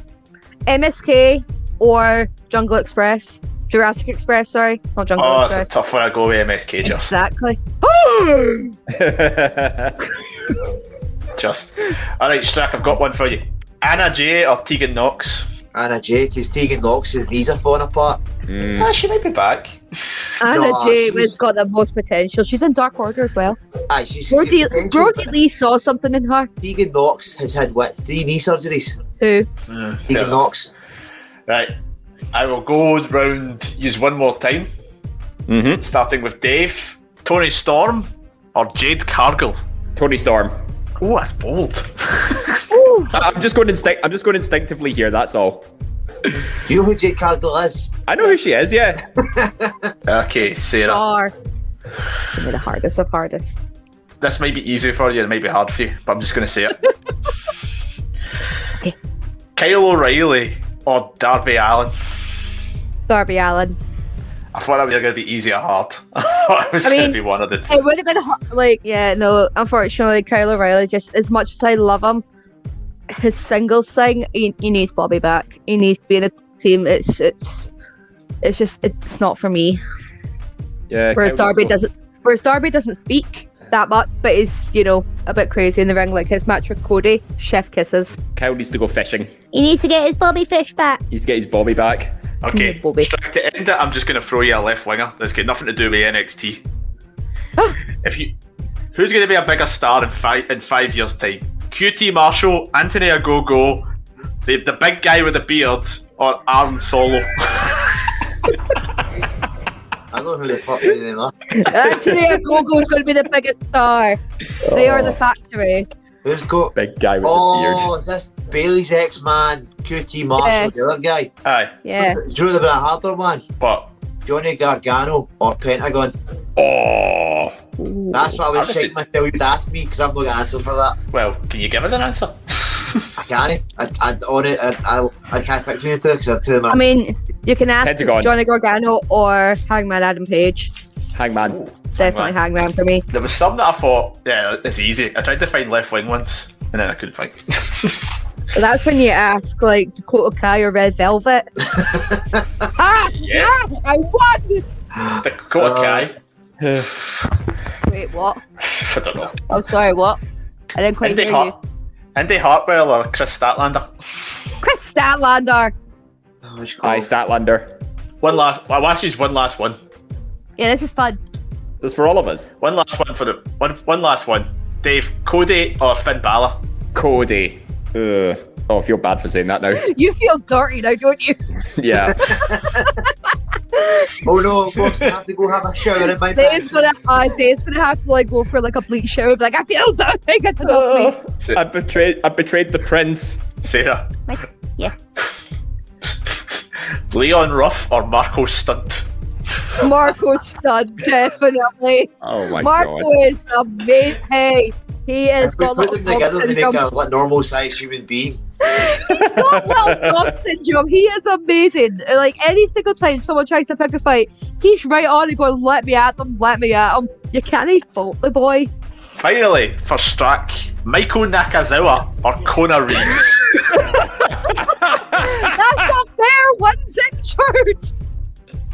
MSK or Jungle Express. Jurassic Express, sorry. Not Jungle Oh, it's a tough one. I go with MSK just. Exactly. [LAUGHS] Just. All right, Strack. I've got one for you. Anna Jay or Tegan Nox? Anna Jay, because Tegan Nox's knees are falling apart. Ah, she might be back. Anna [LAUGHS] No, Jay has got the most potential. She's in Dark Order as well. Aye, she's Brody, Brodie Lee saw something in her. Tegan Nox has had what three knee surgeries. Who? Mm, Tegan yeah. Nox. Right. I will go round use one more time. Mm-hmm. Starting with Dave, Toni Storm, or Jade Cargill. Toni Storm. Oh, that's bold. [LAUGHS] I- I'm just going instinct. I'm just going instinctively here. That's all. Do you know who Jade Cargill is? I know who she is. Yeah. [LAUGHS] okay, Sarah. Star. Give me the hardest of hardest. This might be easy for you, it might be hard for you, but I'm just going to say it. [LAUGHS] Kyle O'Reilly or Darby Allin. Darby Allin. I thought that was going to be easy or hard. [LAUGHS] I thought it was I going to be one of the two. It would have been hard, like, yeah, no, unfortunately, Kyle O'Reilly, just as much as I love him, his singles thing, he, he needs Bobby back. He needs to be in a team. It's, it's, it's just, it's not for me. Yeah. Whereas Kyle Darby doesn't, whereas Darby doesn't speak that much, but is, you know, a bit crazy in the ring. Like his match with Cody, chef kisses. Kyle needs to go fishing. He needs to get his Bobby Fish back. He needs to get his Bobby back. Okay, Bobby. Strick, to end it, I'm just going to throw you a left winger that's got nothing to do with NXT. if you, who's going to be a bigger star in five in five years' time? QT Marshall, Anthony Ogogo, the the big guy with the beard, or Aaron Solo? [LAUGHS] I don't know who the fuck any of them are. Anthony Ogogo is going to be the biggest star. They are the oh. factory. Who's got? Big guy with Oh, the beard? Oh, is this Bailey's ex-man, QT Marshall, Yes. the other guy? Aye. Yeah. Do you know the bit of harder one? What? Johnny Gargano or Pentagon? The beard. Oh. That's why I was Honestly- shaking myself you'd ask me because I'm not going to answer for that. Well, can you give us an answer? [LAUGHS] I can't. I, I, on it, I, I, I can't pick between the two because I two of them I mean, you can ask Pentagon. Johnny Gargano or Hangman Adam Page. Hangman. Definitely Hangman for me. There was some that I thought, yeah, it's easy. I tried to find left wing ones, and then I couldn't find. So that's when you ask, like, Dakota Kai or Red Velvet. [LAUGHS] ah, Yeah. yeah, I won! Dakota Kai. Wait, what? [SIGHS] I don't know. Oh, sorry, what? I didn't quite Indy, hear Hart- Indy Hartwell or Kris Statlander. Kris Statlander. Oh, it's Aye, Statlander. One last. I'll ask one last one. Yeah, this is fun. That's for all of us. One last one for the one. One last one. Dave, Cody or Finn Balor? Cody. Ugh. Oh, I feel bad for saying that now. [LAUGHS] You feel dirty now, don't you? yeah. [LAUGHS] Oh no, I'm going to have to go have a shower in my Dave's bed. gonna, uh, Dave's gonna have to like go for like a bleach shower. Be like, I feel dirty. [LAUGHS] Get it off me. I betrayed. I betrayed the prince. Sarah. Yeah. [LAUGHS] Leon Ruff or Marco Stunt? Marco [LAUGHS] Stunt, definitely. Oh my Marco god. Marco is amazing. Hey, he is. If we got put them together, they make syndrome. a like, normal sized human being. He's got little Down syndrome. He is amazing. Like any single time someone tries to pick a fight, he's right on and going, "Let me at them, let me at them." You can't even fault the boy. Finally, for Strack, Michael Nakazawa or Kona Reeves? [LAUGHS] That's not fair. One's injured.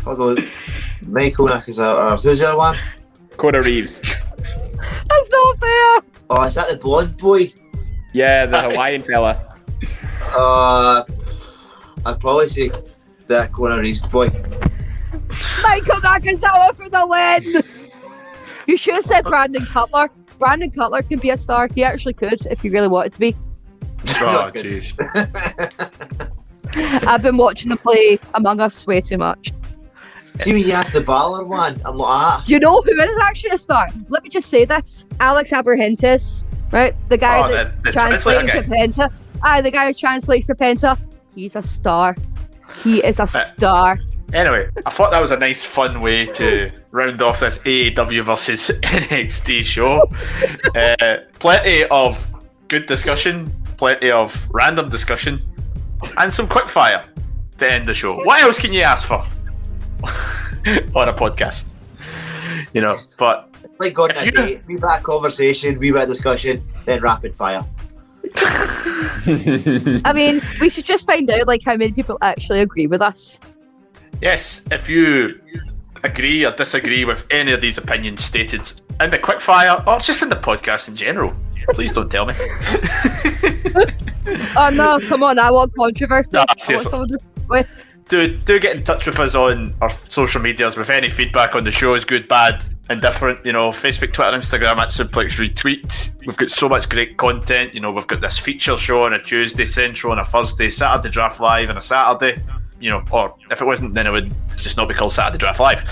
Although Michael Nakazawa, or who's the other one? Connor Reeves. That's not fair. Oh, is that the blonde boy? Yeah, the Hawaiian fella. Uh, I'd probably say that Conor Reeves boy. Michael Nakazawa for the win. You should have said Brandon Cutler. Brandon Cutler could be a star. He actually could if he really wanted to be. oh, jeez. [LAUGHS] I've been watching the play Among Us way too much. See when you asked the Balor one, I'm like, ah, You know who is actually a star? Let me just say this: Alex Abrahantes, right? The guy Oh, that's the- the translating for translator Penta. Aye, the guy who translates for Penta. He's a star. He is a Uh, star. Anyway, I thought that was a nice, fun way to round off this AEW versus [LAUGHS] NXT show. uh, plenty of good discussion, plenty of random discussion, and some quick fire to end the show. What else can you ask for [LAUGHS] on a podcast? You know, but like going If on a you- date, we back conversation, we back discussion, then rapid fire. I mean, we should just find out like how many people actually agree with us. yes, if you agree or disagree with any of these opinions stated in the quick fire or just in the podcast in general, please don't tell me. [LAUGHS] Oh no, come on! I want controversy. I want do do get in touch with us on our social medias with any feedback on the show, shows, good, bad, indifferent. You know, Facebook, Twitter, Instagram at Suplex Repeat. We've got so much great content. You know, we've got this feature show on a Tuesday, Central on a Thursday, Saturday Draft Live on a Saturday. You know, or if it wasn't, then it would just not be called Saturday Draft Live.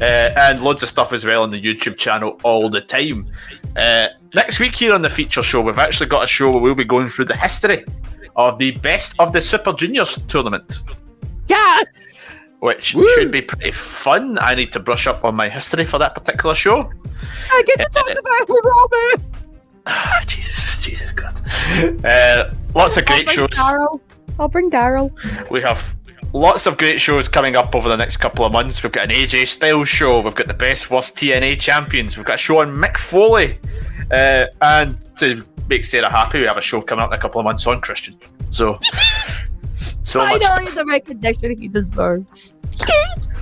Uh, and loads of stuff as well on the YouTube channel all the time. Uh, next week here on the feature show, we've actually got a show where we'll be going through the history of the best of the Super Juniors tournament. Yes! Which should be pretty fun. I need to brush up on my history for that particular show. I get to talk about it with Jesus, Jesus God. Uh, lots of great I'll shows. Daryl. I'll bring Daryl. We have lots of great shows coming up over the next couple of months. We've got an AJ Styles show. We've got the best worst TNA champions. We've got a show on Mick Foley. Uh, and to make Sarah happy, we have a show coming up in a couple of months on Christian. So, [LAUGHS] so much Finally, the recognition he deserves.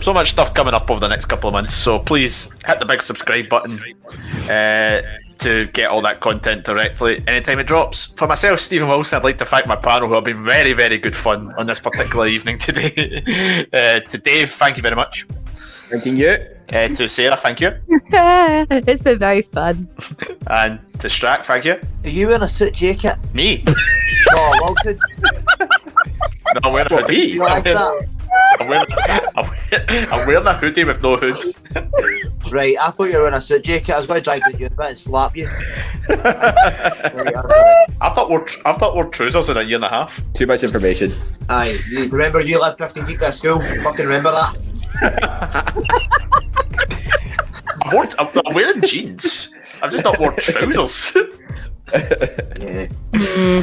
So much stuff coming up over the next couple of months. So please hit the big subscribe button uh, to get all that content directly anytime it drops. For myself, Stephen Wilson, I'd like to thank my panel who have been very, very good fun on this particular evening today. [LAUGHS] uh, to Dave, thank you very much. Thanking you. Uh, to Sarah, thank you. [LAUGHS] it's been very fun. [LAUGHS] And to Strack, thank you. Are you wearing a suit jacket? Me? Oh, Wilson. No, I'm wearing a What, hoodie. me? You I'm like that? I'm, wearing, I'm, wearing, I'm wearing a hoodie with no hood. Right, I thought you were in a suit jacket. I was going to drag you a bit and slap you. [LAUGHS] Right, I'm sorry. I thought we're I thought we're trousers in a year and a half. Too much information. Aye, you remember you lived 15 feet of school? Fucking remember that? [LAUGHS] I'm, wore, I'm, I'm wearing jeans. I've just not worn trousers. [LAUGHS] Yeah.